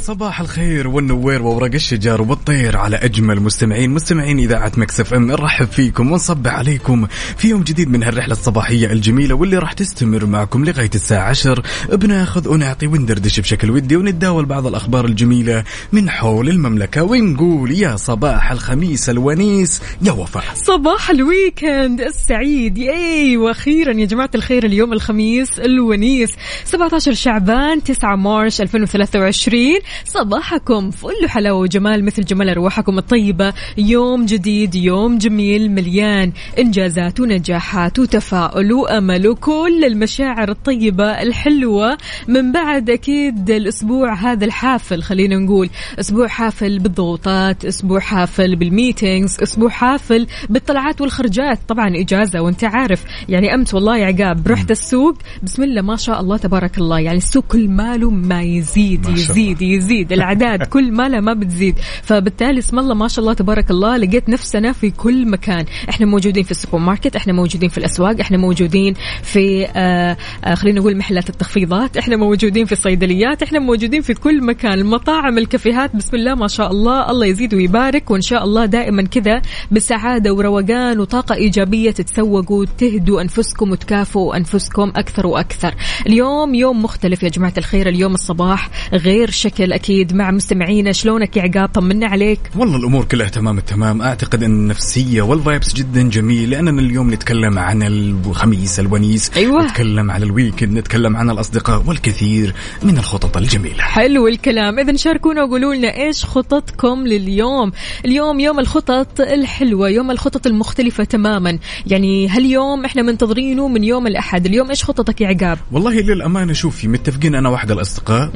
صباح الخير والنوير وورق الشجر والطير على أجمل مستمعين مستمعين إذاعة Mix FM. نرحب فيكم ونصبح عليكم في يوم جديد من هالرحلة الصباحية الجميلة واللي راح تستمر معكم لغاية الساعة 10 بناخذ ونعطي وندردش بشكل ودي ونتداول بعض الأخبار الجميلة من حول المملكة ونقول يا صباح الخميس الونيس يا وفاء. صباح ال weekend السعيد yay وأخيرا يا جماعة الخير اليوم الخميس الونيس 17 شعبان 9 March 2023 صباحكم فل حلاوه وجمال مثل جمال أرواحكم الطيبة. يوم جديد يوم جميل مليان إنجازات ونجاحات وتفاؤل وأمل وكل المشاعر الطيبة الحلوة. من بعد أكيد الأسبوع هذا الحافل خلينا نقول أسبوع حافل بالضغوطات أسبوع حافل بال meetings أسبوع حافل بالطلعات والخرجات. طبعا إجازة وأنت عارف يعني أمس والله يا عقاب رحت السوق. بسم الله ما شاء الله تبارك الله يعني السوق كل ماله ما يزيد شاء يزيد يزيد الأعداد كل مالها ما بتزيد. فبالتالي اسم الله ما شاء الله تبارك الله لقيت نفسنا في كل مكان. إحنا موجودين في السوبر ماركت إحنا موجودين في الأسواق إحنا موجودين في آه آه خلينا نقول محلات التخفيضات إحنا موجودين في الصيدليات إحنا موجودين في كل مكان. المطاعم الكافيهات بسم الله ما شاء الله الله يزيد ويبارك. وإن شاء الله دائما كذا بسعادة وروقان وطاقة إيجابية تتسوقوا تهدوا أنفسكم وتكافئوا أنفسكم أكثر وأكثر. اليوم يوم مختلف يا جماعة الخير. اليوم الصباح غير شكل أكيد مع مستمعينا. شلونك يا عقاب؟ طمنا عليك. والله الأمور كلها تمام التمام. أعتقد إن النفسية وال vibes جدا جميل. لأننا اليوم نتكلم عن الخميس الونيس. أيوة. نتكلم عن ال weekend نتكلم عن الأصدقاء والكثير من الخطط الجميلة. حلو الكلام. اذا شاركونا وقولوا لنا إيش خططكم لليوم. اليوم يوم الخطط الحلوة يوم الخطط المختلفة تماما. يعني هاليوم إحنا منتظرينه من يوم الأحد. اليوم إيش خططك يا عقاب؟ والله للأمانة شوفي متفقين أنا وأحد الأصدقاء.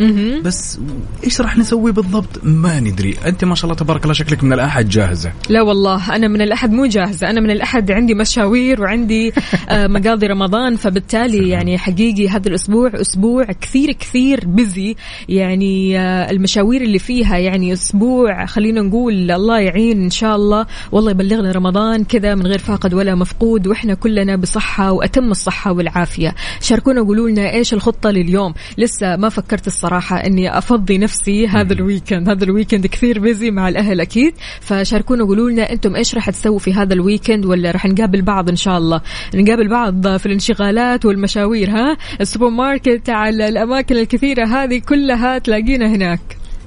بس إيش راح نسوي بالضبط؟ ما ندري. أنت ما شاء الله تبارك الله شكلك من الأحد جاهزة. لا والله أنا من الأحد مو جاهزة. أنا من الأحد عندي مشاوير وعندي آه، مقاضي رمضان فبالتالي يعني حقيقي هذا الأسبوع أسبوع كثير كثير busy يعني آه، المشاوير اللي فيها يعني أسبوع خلينا نقول الله يعين إن شاء الله. والله يبلغنا رمضان كذا من غير فاقد ولا مفقود وإحنا كلنا بصحة وأتم الصحة والعافية. شاركونا قولوا لنا إيش الخطة لليوم. لسه ما فكرت الصراحة إني أفضي نفسي هذا ال weekend هذا ال weekend كثير busy مع الأهل أكيد. فشاركونا قولوا لنا أنتم إيش راح تسووا في هذا الويكند ولا راح نقابل بعض إن شاء الله. نقابل بعض في الانشغالات والمشاوير ها؟ السوبر ماركت على الأماكن الكثيرة هذه كلها تلاقينا هناك.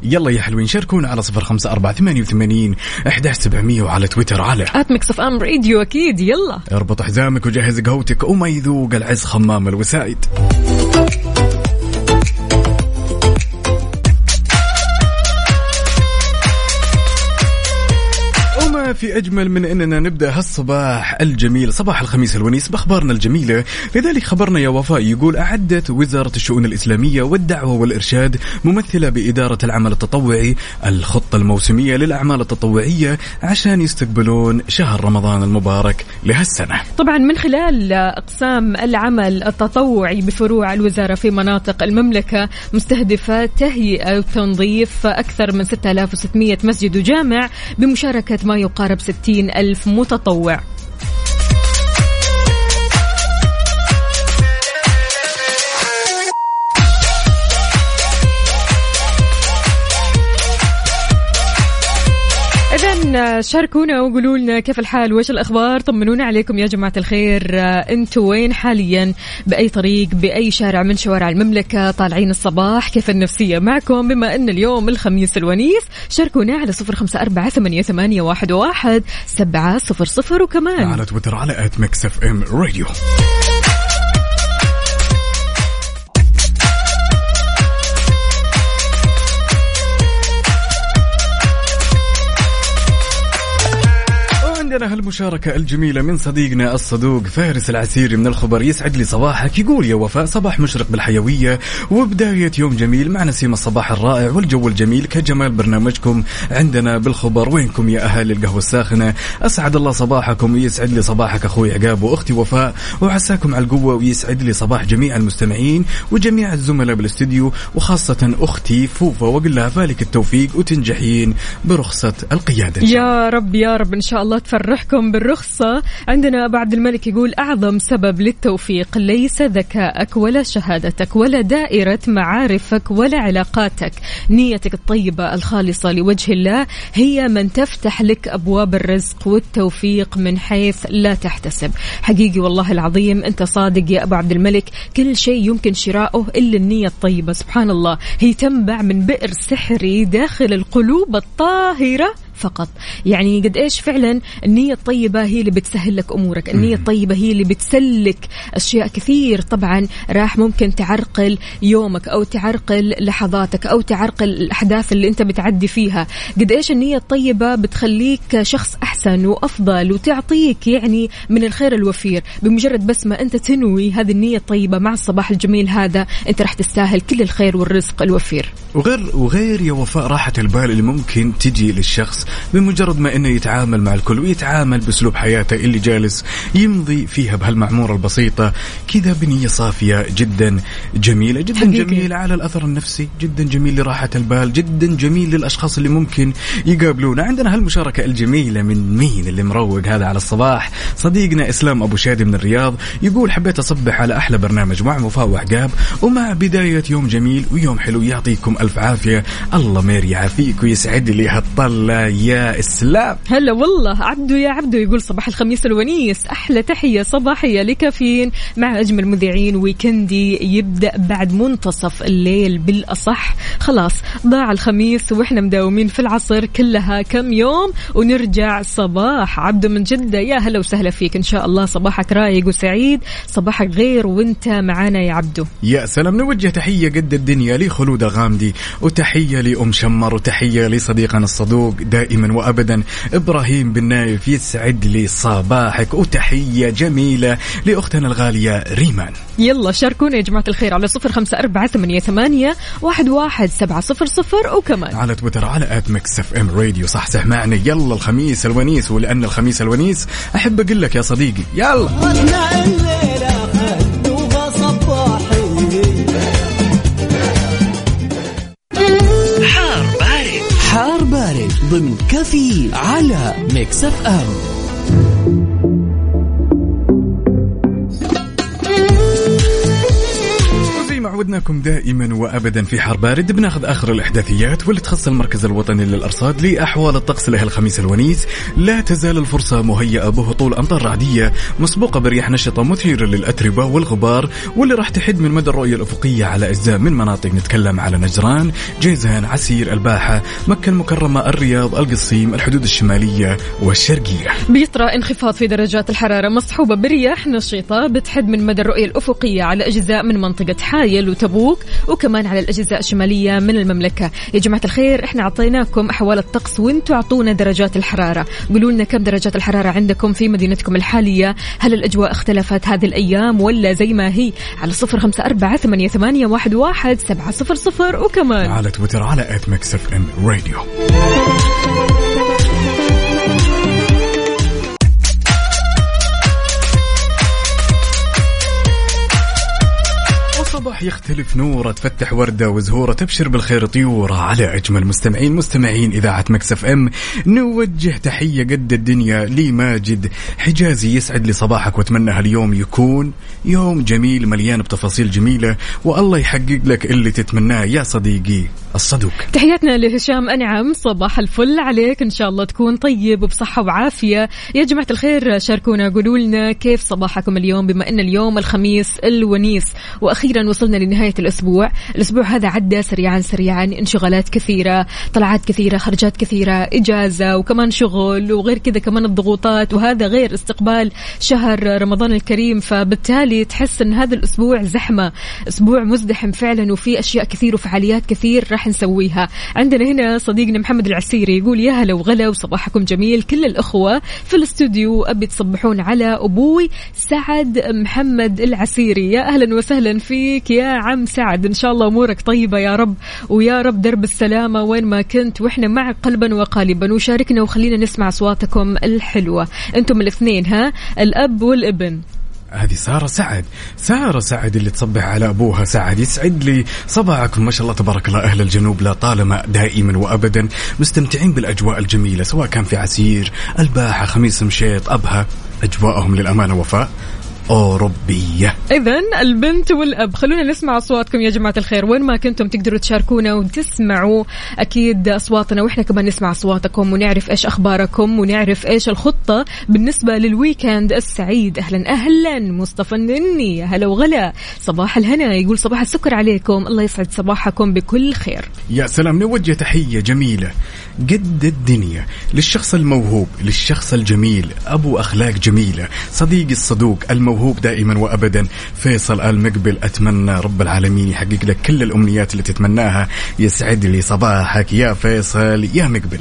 يلا يا حلوين شاركونا على صفر خمسة أربعة ثمانية وثمانين أحداش سبعمية وعلى تويتر على at Mix FM Radio أكيد. يلا. اربط حزامك وجهز قهوتك وما يذوق العز خمام الوسائد. وما في أجمل من أننا نبدأ هالصباح الجميل صباح الخميس الونيس بأخبارنا الجميلة. لذلك خبرنا يا وفاء يقول أعدت وزارة الشؤون الإسلامية والدعوة والإرشاد ممثلة بإدارة العمل التطوعي الخطة الموسمية للأعمال التطوعية عشان يستقبلون شهر رمضان المبارك لهالسنة. طبعا من خلال أقسام العمل التطوعي بفروع الوزارة في مناطق المملكة مستهدفة تهيئة وتنظيف أكثر من 6600 مسجد وجامع بمشاركة ما يقارب 60 ألف متطوع. شاركونا وقولوا لنا كيف الحال وإيش الأخبار؟ طمنونا عليكم يا جماعة الخير. أنتوا وين حاليا؟ بأي طريق بأي شارع من شوارع المملكة؟ طالعين الصباح كيف النفسية معكم؟ بما أن اليوم الخميس الونيس شاركونا على صفر خمسة أربعة ثمانية, ثمانية واحد, واحد سبعة صفر صفر. وكمان على تويتر على at Mix FM Radio عندنا هالمشاركة الجميلة من صديقنا الصدوق فارس العسيري من الخبر يسعد لي صباحك. يقول يا وفاء صباح مشرق بالحيوية وبداية يوم جميل مع نسيم الصباح الرائع والجو الجميل كجمال برنامجكم عندنا بالخبر. وينكم يا أهالي القهوة الساخنة؟ أسعد الله صباحكم ويسعد لي صباحك أخوي عقاب وأختي وفاء وعساكم على القوة ويسعد لي صباح جميع المستمعين وجميع الزملاء بالاستديو وخاصة أختي فوفا. وأقول لها فالك التوفيق وتنجحين برخصة القيادة. إن. يا رب يا رب. إن شاء الله تفرحكم بالرخصة. عندنا أبو عبد الملك يقول أعظم سبب للتوفيق ليس ذكائك ولا شهادتك ولا دائرة معارفك ولا علاقاتك. نيتك الطيبة الخالصة لوجه الله هي من تفتح لك أبواب الرزق والتوفيق من حيث لا تحتسب. حقيقي والله العظيم أنت صادق يا أبو عبد الملك. كل شيء يمكن شراؤه إلا النية الطيبة. سبحان الله. هي تنبع من بئر سحري داخل القلوب الطاهرة فقط. يعني قد إيش فعلا النية الطيبة هي اللي بتسهل لك أمورك. النية الطيبة هي اللي بتسلك أشياء كثير. طبعا راح ممكن تعرقل يومك أو تعرقل لحظاتك أو تعرقل الأحداث اللي أنت بتعدي فيها. قد إيش النية الطيبة بتخليك شخص أحسن وأفضل وتعطيك يعني من الخير الوفير. بمجرد بس ما أنت تنوي هذه النية الطيبة مع الصباح الجميل هذا أنت راح تستاهل كل الخير والرزق الوفير. وغير وغير يا وفاء راحة البال اللي ممكن تجي للشخص بمجرد ما إنه يتعامل مع الكل ويتعامل بأسلوب حياته اللي جالس يمضي فيها بهالمعمورة البسيطة. كذا بنية صافية جدا جميلة جدا حقيقي. جميلة على الأثر النفسي جدا جميل لراحة البال جدا جميل للأشخاص اللي ممكن يقابلونا. عندنا هالمشاركة الجميلة من مين اللي مروق هذا على الصباح؟ صديقنا إسلام أبو شادي من الرياض يقول حبيت أصبح على أحلى برنامج مع وفاء وعقاب ومع بداية يوم جميل ويوم حلو. يعطيكم ألف عافية. الله مير يعافيك ويسعد لي هالطلة. يا إسلام. هلا والله عبدو يا عبدو يقول صباح الخميس الونيس. أحلى تحية صباحية لكافيين مع أجمل مذيعين ويكندي يبدأ بعد منتصف الليل بالأصح. خلاص ضاع الخميس وإحنا مداومين في العصر كلها كم يوم ونرجع صباح. عبدو من جدة يا هلا وسهلا فيك. إن شاء الله صباحك رايق وسعيد. صباحك غير وإنت معانا يا عبدو. يا سلام نوجه تحية قد الدنيا لخلود غامدي وتحية لأم شمر وتحية لصديقنا الصدوق. دائما وأبدا. إبراهيم بن نايف يسعد لي صباحك. وتحية جميلة لأختنا الغالية ريمان. يلا شاركونا يا جماعة الخير على صفر خمسة أربعة ثمانية ثمانية واحد واحد سبعة صفر صفر. وكمان على تويتر على at Mix FM Radio. صحصح معنا. يلا الخميس الونيس ولأن الخميس الونيس أحب أقول لك يا صديقي يلا. ضمن كفي على Mix FM. عودناكم دائما وابدا في حار بارد. بناخذ آخر الإحداثيات واللي تخص المركز الوطني للأرصاد لأحوال الطقس له الخميس الونيس. لا تزال الفرصة مهيئة بهطول أمطار رعدية مسبوقة برياح نشطة مثيرة للأتربة والغبار واللي راح تحد من مدى الرؤية الأفقية على أجزاء من مناطق نتكلم على نجران جيزان عسير الباحة مكة المكرمة الرياض القصيم الحدود الشمالية والشرقية. بيطرأ انخفاض في درجات الحرارة مصحوبة برياح نشطة بتحد من مدى الرؤية الأفقية على أجزاء من منطقة حايل وتبوك وكمان على الأجزاء الشمالية من المملكة. يا جماعة الخير إحنا أعطيناكم أحوال الطقس وأنتوا أعطونا درجات الحرارة. قولوا لنا كم درجات الحرارة عندكم في مدينتكم الحالية؟ هل الأجواء اختلفت هذه الأيام ولا زي ما هي؟ على صفر خمسة أربعة ثمانية, ثمانية واحد, واحد سبعة صفر صفر وكمان. على تويتر على at Mix FM Radio وصباح يختلف نورة تفتح وردة وزهورة تبشر بالخير طيورة على اجمل مستمعين مستمعين إذاعة Mix FM نوجه تحية قد الدنيا لماجد حجازي يسعد لي صباحك وأتمنى هاليوم يكون يوم جميل مليان بتفاصيل جميلة والله يحقق لك اللي تتمناه. يا صديقي الصدوق. تحياتنا لهشام أنعم صباح الفل عليك. إن شاء الله تكون طيب وبصحة وعافية. يا جماعة الخير شاركونا قولوا لنا كيف صباحكم اليوم بما أن اليوم الخميس الونيس. وأخيرا وصلنا لنهاية الأسبوع. الأسبوع هذا عدى سريعا سريعا انشغالات كثيرة طلعات كثيرة خرجات كثيرة إجازة وكمان شغل وغير كذا كمان الضغوطات وهذا غير استقبال شهر رمضان الكريم. فبالتالي تحس أن هذا الأسبوع زحمة أسبوع مزدحم فعلا وفي أشياء كثير وفعاليات كثير راح راح نسويها عندنا هنا صديقنا محمد العسيري يقول يا هلا وغلا وصباحكم جميل. كل الأخوة في الاستوديو أبي تصبحون على أبوي سعد محمد العسيري. يا أهلا وسهلا فيك يا عم سعد. إن شاء الله أمورك طيبة يا رب ويا رب درب السلامة وين ما كنت. وإحنا معك قلبا وقالبا وشاركنا وخلينا نسمع أصواتكم الحلوة. أنتم الاثنين ها؟ الأب والابن. هذه سارة سعد. سارة سعد اللي تصبح على أبوها سعد. يسعد لي صباحكم ما شاء الله تبارك الله. أهل الجنوب لا طالما دائما وأبدا مستمتعين بالأجواء الجميلة سواء كان في عسير الباحة خميس مشيط أبها. أجواءهم للأمانة وفاء. أوروبية إذا البنت والأب خلونا نسمع أصواتكم يا جماعة الخير. وين ما كنتم تقدروا تشاركونا وتسمعوا أكيد أصواتنا وإحنا كمان نسمع أصواتكم ونعرف إيش أخباركم ونعرف إيش الخطة. بالنسبة للويكند السعيد أهلا أهلا. مصطفى النني هلا وغلا. صباح الهنا يقول صباح السكر عليكم. الله يسعد صباحكم بكل خير. يا سلام نوجه تحية جميلة قد الدنيا للشخص الموهوب للشخص الجميل أبو أخلاق جميلة. صديقي الصدوق الموهوب دائما وأبدا فيصل آل مقبل أتمنى رب العالمين يحقق لك كل الأمنيات اللي تتمناها. يسعد لي صباحك يا فيصل يا مقبل.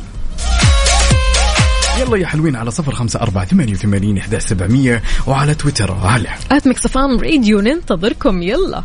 يلا يا حلوين على صفر خمسة أربعة ثمانية وثمانين إحدى سبعمية وعلى تويتر على آت مكسفام راديو ننتظركم يلا.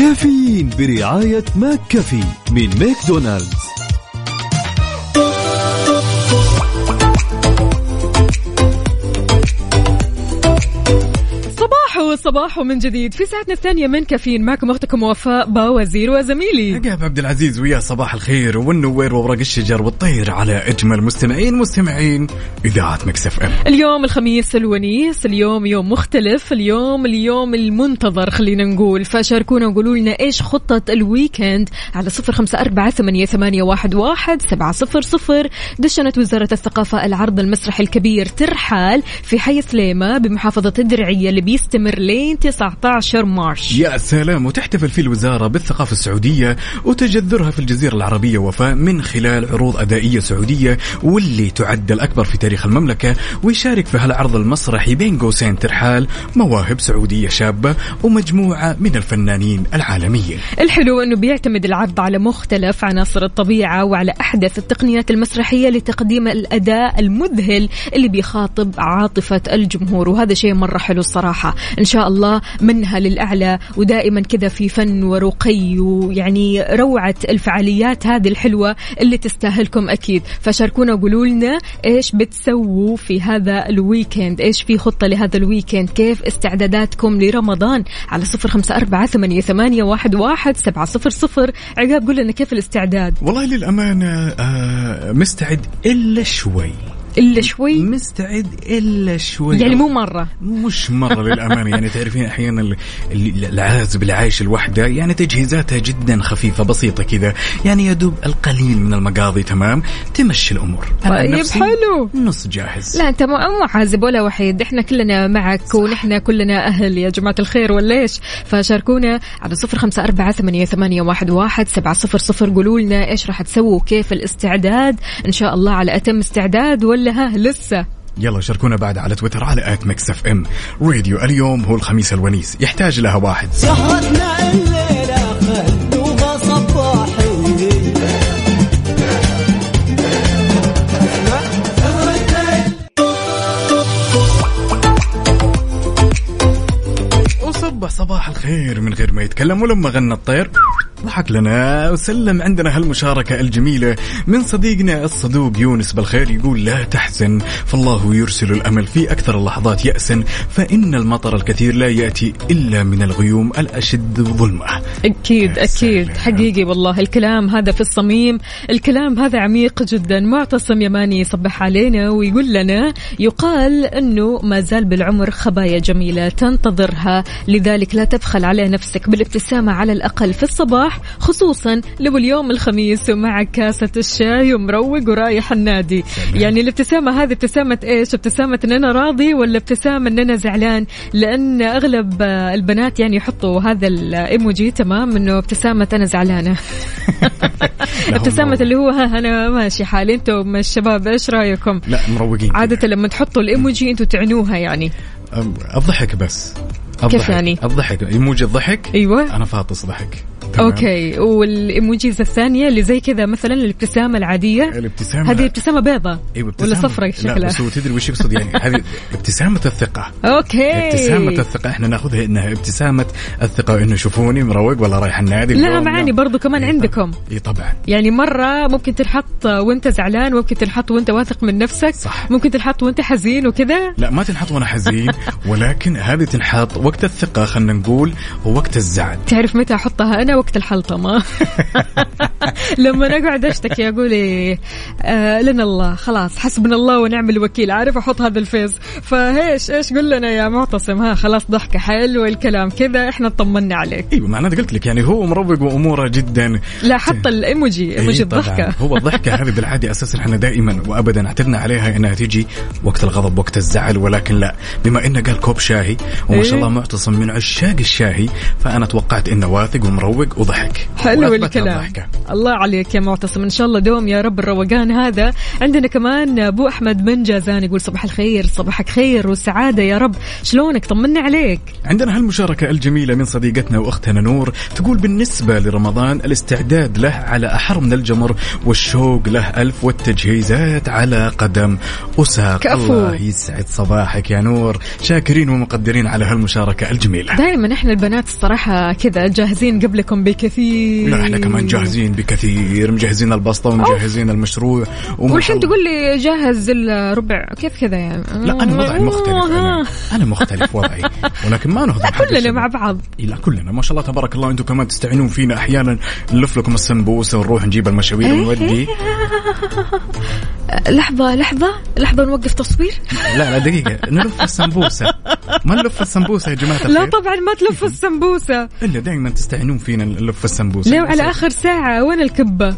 كافيين برعاية McCafé من ماكدونالدز. صباح صباح من جديد. في ساعتنا الثانية من كافيين معكم أختكم وفاء باوزير وزميلي. عقاب عبد العزيز ويا صباح الخير والنوير وورق الشجر والطير على أجمل مستمعين مستمعين إذاعة Mix FM. اليوم الخميس الونيس اليوم يوم مختلف اليوم اليوم المنتظر خلينا نقول. فشاركونا وقولوا لنا إيش خطة ال weekend على صفر خمسة أربعة ثمانية, ثمانية واحد, واحد سبعة صفر صفر. دشنت وزارة الثقافة العرض المسرحي الكبير ترحال في حي سليمة بمحافظة الدرعية اللي بيستمر لين 19 مارش. يا سلام وتحتفل فيه الوزارة بالثقافة السعودية وتجذرها في الجزيرة العربية وفاء من خلال عروض أدائية سعودية واللي تعد الأكبر في تاريخ المملكة ويشارك في هالعرض المسرحي بين قوسين ترحال مواهب سعودية شابة ومجموعة من الفنانين العالميين. الحلو أنه بيعتمد العرض على مختلف عناصر الطبيعة وعلى أحدث التقنيات المسرحية لتقديم الأداء المذهل اللي بيخاطب عاطفة الجمهور وهذا شيء مرة حلو الصراحة. إن شاء الله منها للأعلى ودائما كذا في فن ورقي ويعني روعة الفعاليات هذه الحلوة اللي تستاهلكم أكيد. فشاركونا وقولوا لنا إيش بتسووا في هذا ال weekend إيش في خطة لهذا ال weekend كيف استعداداتكم لرمضان؟ على صفر خمسة أربعة ثمانية, ثمانية واحد, واحد سبعة صفر صفر. عقاب قول لنا كيف الاستعداد؟ والله للأمانة آه مستعد إلا شوي. إلا شوي. مستعد إلا شوي. يعني مو مرة. مش مرة للأمانة. يعني تعرفين ال- العازب اللي عايش لوحده يعني تجهيزاتها جدا خفيفة بسيطة كذا. يعني يدوب القليل من المقاضي تمام؟ تمشي عن طيب حلو. نص جاهز. لا أنت مو مو عازب ولا وحيد. إحنا كلنا معك ونحن كلنا أهل يا جماعة الخير ولا إيش؟ فشاركونا على صفر خمسة أربعة ثمانية, ثمانية واحد, واحد سبعة صفر صفر. قولوا لنا إيش راح تسووا كيف الاستعداد. إن شاء الله على أتم استعداد ولا ها لسه. يلا شاركونا بعد على تويتر على at Mix FM. Radio اليوم هو الخميس الونيس. يحتاج لها واحد. سهرتنا الليلة وصبح صباح الخير من غير ما يتكلم ولما غنى الطير. ضحك لنا وسلم عندنا هالمشاركة الجميلة من صديقنا الصدوق يونس بالخير يقول لا تحزن فالله يرسل الأمل في أكثر اللحظات يأسا فإن المطر الكثير لا يأتي إلا من الغيوم الأشد ظلمة. أكيد أكيد. حقيقي والله. الكلام هذا في الصميم الكلام هذا عميق جدا. معتصم يماني يصبح علينا ويقول لنا يقال أنه ما زال بالعمر خبايا جميلة تنتظرها لذلك لا تبخل على نفسك بالابتسامة على الأقل في الصباح خصوصا لو اليوم الخميس ومعك كاسة الشاي ومروق ورايح النادي. يعني الابتسامة هذه ابتسامة إيش؟ ابتسامة أن أنا راضي ولا ابتسامة أن أنا زعلان؟ لأن أغلب البنات يعني يحطوا هذا الإيموجي تمام؟ إنه ابتسامة أنا زعلانة. ابتسامة اللي هو ها أنا ماشي حالي أنتم الشباب إيش رأيكم؟ لا مروقين عادة لما تحطوا الإيموجي أنتم تعنوها يعني. أم- الضحك كيف. يعني؟ الضحك ايموجي الضحك أيوه أنا فاطس ضحك تمام؟ okay. وال emojis الثانية اللي زي كذا مثلا الابتسامة العادية. الابتسامة هذه ابتسامة بيضة. أيوه ولا ابتسامة- صفرة لا شكلها. بس هو تدري وش يقصد يعني؟ هذه ابتسامة الثقة. okay. ابتسامة الثقة. إحنا نأخذها إنها ابتسامة الثقة انه شوفوني مروق ولا رايح النادي. لا معاني. برضو كمان إيه عندكم. اي طبعا. يعني مرة ممكن تنحط وأنت زعلان ممكن تنحط وأنت واثق من نفسك. صح. ممكن تنحط وأنت حزين وكذا. لا ما تنحط وأنا حزين ولكن هذه تنحط وقت الثقة خلينا نقول ووقت الزعل. تعرف متى أحطها أنا وقت الحلطمه لما اقعد أشتكي أقول إيه لنا الله خلاص حسبنا الله ونعم الوكيل. عارف أحط هذا ال face؟ فهيش إيش قل لنا يا معتصم؟ ها خلاص ضحكة حلو الكلام كذا إحنا طمنا عليك. أيوه معناته قلت لك يعني هو مروق وأموره جدا. لا حط ال emoji emoji إيه. الضحكة. هو الضحكة هذه بالعادة أساسا إحنا دائما وأبدا اعتدنا عليها إنها تيجي وقت الغضب وقت الزعل ولكن لا. بما إنه قال كوب شاهي وما شاء إيه. الله معتصم من عشاق الشاهي فأنا توقعت إنه واثق ومروق وضحك. حلو الكلام. الضحكة. الله عليك يا معتصم. إن شاء الله دوم يا رب الروقان هذا. عندنا كمان أبو أحمد بن جازان يقول صباح الخير صباحك خير والسعاده يا رب. شلونك؟ طمنا عليك. عندنا هالمشاركة الجميلة من صديقتنا وأختنا نور تقول بالنسبة لرمضان الاستعداد له على أحر من الجمر والشوق له ألف والتجهيزات على قدم. وساق كفو. الله يسعد صباحك يا نور. شاكرين ومقدرين على هالمشاركة الجميلة. دائما إحنا البنات الصراحة كذا جاهزين قبلكم بكثير. لا إحنا كمان جاهزين بكثير. مجهزين البسطة ومجهزين المشروع. والحين تقول لي جهز الربع. كيف كذا يعني؟ لا أنا وضعي مختلف أنا, أنا مختلف وضعي. ولكن ما نهضم كلنا. مع بعض. لا كلنا. ما شاء الله تبارك الله أنتم كمان تستعينون فينا. أحيانا نلف لكم السمبوسه ونروح نجيب المشاوير ونودي. لحظة لحظة. لحظة نوقف تصوير. لا لا دقيقة. نلف السمبوسه ما نلف السمبوسه يا جماعة لا طبعا ما تلف السمبوسه إلا دائما تستعينون فينا. نلف السمبوسة. ليه على آخر ساعة وين الكبة؟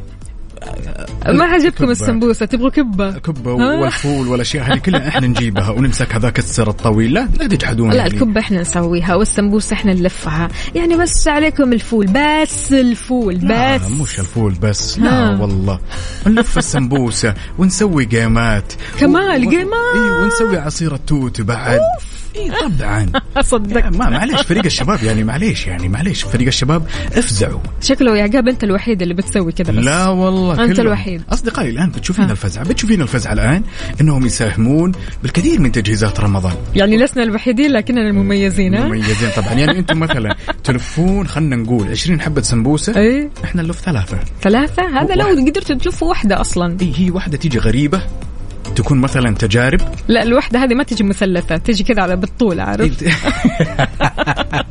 ما عجبكم. السمبوسة؟ تبغوا كبة؟ كبة؟ والفول والأشياء هذه كلها إحنا نجيبها ونمسك هذاك السر الطويل. لا لا تجحدون لا يعني. الكبة إحنا نسويها والسمبوسة إحنا نلفها. يعني بس عليكم الفول بس الفول لا بس. مش الفول بس. لا والله. نلف السمبوسة ونسوي لقيمات. كمان و- لقيمات. اي ونسوي عصير التوت بعد. اي طبعا. اصدق ما معليش فريق الشباب يعني معليش يعني معليش فريق الشباب افزعوا. شكله يا عقاب أنت الوحيد اللي بتسوي كذا بس. لا والله كلهم. الوحيد. أصدقائي الآن بتشوفين ها. الفزعه بتشوفين الفزعه الآن إنهم يساهمون بالكثير من تجهيزات رمضان. يعني لسنا الوحيدين لكننا المميزين ها؟ مميزين طبعا. يعني أنتم مثلا تلفون خلينا نقول 20 حبة سمبوسة. إي. إحنا نلف ثلاثة. ثلاثة؟ هذا لو واحد. قدرت تلفوا واحدة أصلا. إي هي واحدة تيجي غريبة. تكون مثلا تجارب؟ لا الوحدة هذه ما تجي مثلثة تجي كذا على بالطول عارف؟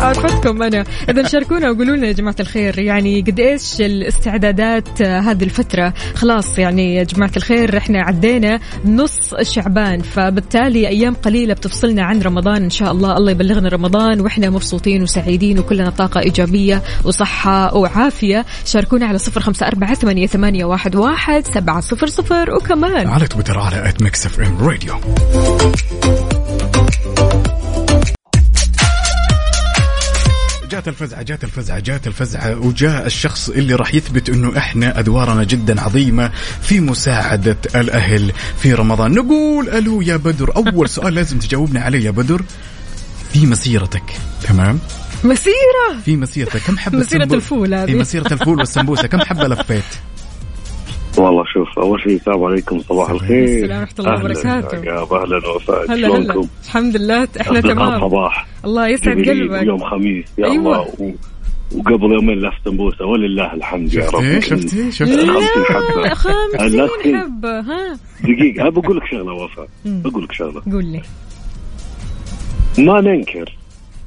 عرفتكم أنا. إذا شاركونا وقولوا لنا يا جماعة الخير يعني قد إيش الاستعدادات هذه الفترة؟ خلاص يعني يا جماعة الخير إحنا عدينا نص شعبان فبالتالي أيام قليلة بتفصلنا عن رمضان إن شاء الله. الله يبلغنا رمضان وإحنا مبسوطين وسعيدين وكلنا طاقة إيجابية وصحة وعافية. شاركونا على صفر خمسة أربعة ثمانية, ثمانية واحد, واحد سبعة صفر صفر وكمان. على تويتر على at Mix FM Radio جات الفزعة جات الفزعة جات الفزعة وجاء الشخص اللي راح يثبت إنه إحنا أدوارنا جدا عظيمة في مساعدة الأهل في رمضان. نقول ألو يا بدر أول سؤال لازم تجاوبنا عليه يا بدر. في مسيرتك. تمام. مسيرة؟ في مسيرتك. كم حبة مسيرة الفول هذه. في مسيرة الفول والسمبوسة. كم حبة لفيت؟ والله شوف أول شيء السلام عليكم صباح الخير. السلام ورحمة الله وبركاته. أهلا عقاب، أهلا وفاء هلا شلونكم؟ هلا الحمد لله إحنا تمام. صباح. الله يسعد قلبك. يوم خميس يا أيوة. الله. و... وقبل يومين لف سمبوسه ولله الحمد يا رب. شفتي شفتي شفتي. لا خمسين الأخي. حبة. ها. دقيقة أبى أقول لك شغلة وفاء. بقول لك شغلة. قول لي. ما ننكر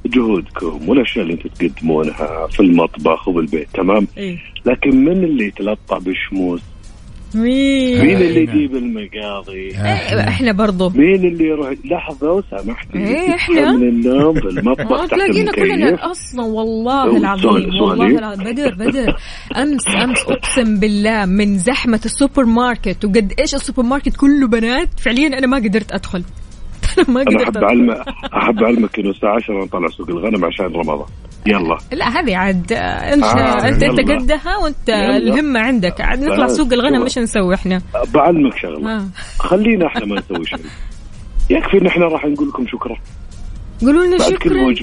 جهودكم والأشياء اللي أنتم تقدمونها في المطبخ وبالبيت تمام؟ إيه. لكن من اللي يتلطع بالشموس مين؟ مين اللي إحنا. يجيب المقاضي؟ إيه، إحنا برضو. مين اللي يروح؟ لحظة لو سمحتي إيه، إحنا. من النوم في ما المطبخ تحت تلاقينا كلنا. أصلا والله العظيم والله. العظيم. بدر بدر. أمس أمس أقسم بالله من زحمة السوبر ماركت. وقد إيش السوبر ماركت كله بنات؟ فعليا أنا ما قدرت أدخل. أنا ما قدرت أحب. اعلم أحب اعلمك إنه الساعة 10 نطلع سوق الغنم عشان رمضان يلا لا هذه عاد آه، انت آه، انت أنت. قدها وأنت يلا. الهمة عندك عاد نطلع بس سوق الغنم. إيش نسوي إحنا؟ بعلمك شغلة آه. خلينا إحنا ما نسوي شيء يكفي إن إحنا راح نقول لكم شكرا قولوا لنا شكرا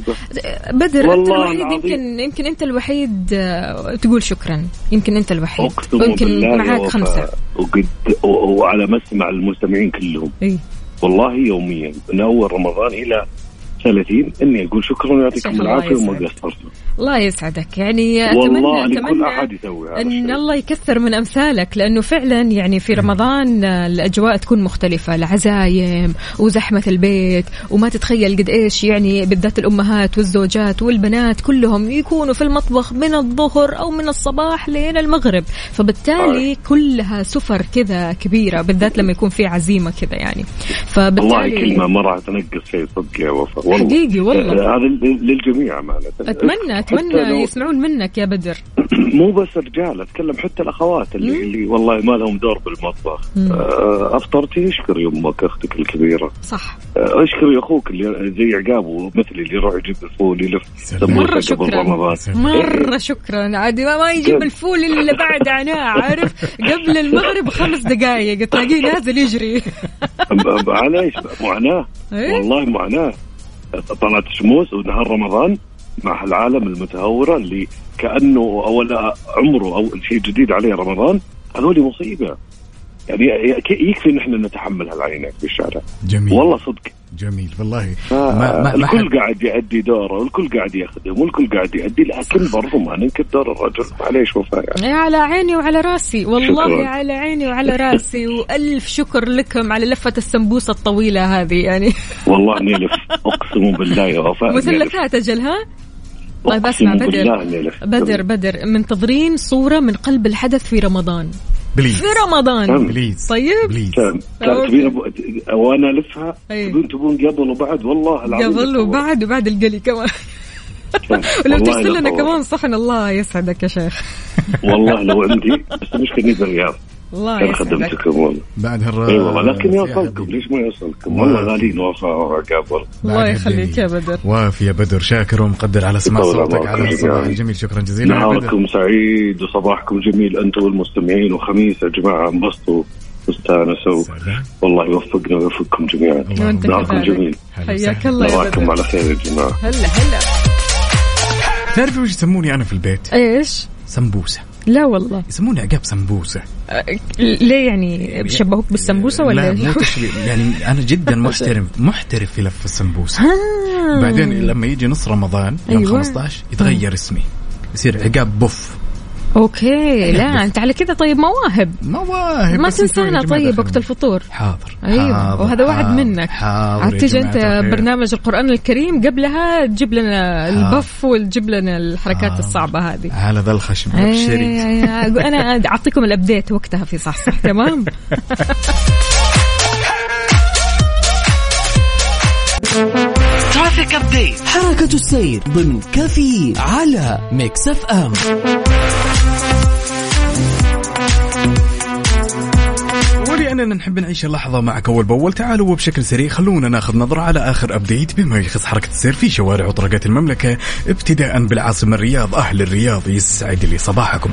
بدر أنت الوحيد. يمكن يمكن أنت الوحيد آه، تقول شكرا يمكن أنت الوحيد يا معاك خمسة وقد وعلى مسمع المستمعين كلهم إي والله يوميا. من أول رمضان إلى 30 إني أقول شكرا ويعطيكم العافية وما. قصرتوا الله يسعدك. يعني والله اتمنى أتمنى أحد يسوي أن الشيء. الله يكثر من أمثالك لأنه فعلا يعني في رمضان آه، الأجواء تكون مختلفة العزايم وزحمة البيت وما تتخيل قد إيش يعني بالذات الأمهات والزوجات والبنات كلهم يكونوا في المطبخ من الظهر أو من الصباح لين المغرب. فبالتالي كلها سفر كذا كبيرة بالذات لما يكون في عزيمة كذا يعني. والله فبالتالي كلمة ما راح تنقص شيء صدق يا وفاء. والله. حقيقي والله. آه، هذا لل- للجميع أمانة. اتمنى أتمنى لو- يسمعون منك يا بدر. مو بس رجال أتكلم حتى الأخوات اللي, مم. اللي والله ما لهم دور بالمطبخ. آه، أفطرتي اشكري أمك أختك الكبيرة. صح. آه، اشكري أخوك اللي زي عقاب ومثلي اللي يروح يجيب الفول يلف. قبل شكراً. مرة شكرا. عادي ما, ما يجيب الفول إلا بعد عناء عارف قبل المغرب خمس دقائق تلاقيه نازل يجري. معليش معاناه إيه؟ والله معاناه طلعت شموس ونهار رمضان مع العالم المتهورة اللي كأنه اول عمره أو شيء جديد عليه رمضان هذول مصيبة. يعني يكفي إن إحنا نتحمل هالعينات في الشارع. جميل. والله صدق. جميل والله. ما ما ما الكل حد قاعد يأدي دوره والكل قاعد يخدم والكل قاعد يأدي لكن برضو ما ننكر دور الرجل. معليش وفاء يعني. على عيني وعلى راسي. والله شكراً. على عيني وعلى راسي. وألف شكر لكم على لفة السمبوسة الطويلة هذه يعني. والله أني الف أقسم بالله يا وفاء. مثلثات أجل ها طيب اسمع بدر. بدر بدر. منتظرين صورة من قلب الحدث في رمضان. please في رمضان. please طيب. please. تبين وأنا الفها أي. تبون تبون قبل وبعد والله العظيم قبل وبعد وبعد القلي كمان. ولو ترسل لنا كمان صحن الله يسعدك يا شيخ. والله لو عندي بس المشكلة بالرياض الله كان يسعدك خدمتكم والله بعد هالر إي والله لكن يا يوصلكم. ليش ما يوصلكم. والله غاليين وفاء وعقاب والله الله يخليك يا. بدر. وافي يا بدر شاكر ومقدر على سماع صوتك على الصباح. الجميل. شكرا جزيلا نهاركم سعيد وصباحكم جميل. أنتم والمستمعين وخميس يا جماعة انبسطوا. واستانسوا. والله يوفقنا ويوفقكم جميعا. نهاركم جميل. حياك. الله. يا نراكم بدر. على خير يا جماعة. هلا هلا. تعرفي وش يسموني أنا في البيت؟ إيش؟ سمبوسة. لا والله. يسموني عقاب سمبوسة. أه، ليه يعني؟ بشبهوك بالسمبوسة ولا لا مو تشبيه. يعني أنا جدا محترف محترف في لف السمبوسة. بعدين لما يجي نص رمضان يوم أيوة. 15 يتغير اسمي. يصير عقاب puff. okay لا أنت على كذا طيب مواهب. مواهب ما تنسانا طيب. وقت الفطور. حاضر أيوه حاضر، وهذا وعد حاضر، منك. حاضر تجي أنت. برنامج القرآن الكريم قبلها تجيب لنا ال puff وتجيب لنا الحركات آه. الصعبة هذه. على ذا الخشم ابشري إيه، أنا أعطيكم ال update وقتها في صح صح تمام؟ traffic update حركة السير ضمن كافيين على Mix FM. ولأننا نحب نعيش اللحظة معك أول بأول. تعالوا وبشكل سريع خلونا ناخذ نظرة على آخر update. بما يخص حركة السير في شوارع وطرقات المملكة ابتداء بالعاصمة الرياض. أهل الرياض يسعد لي صباحكم.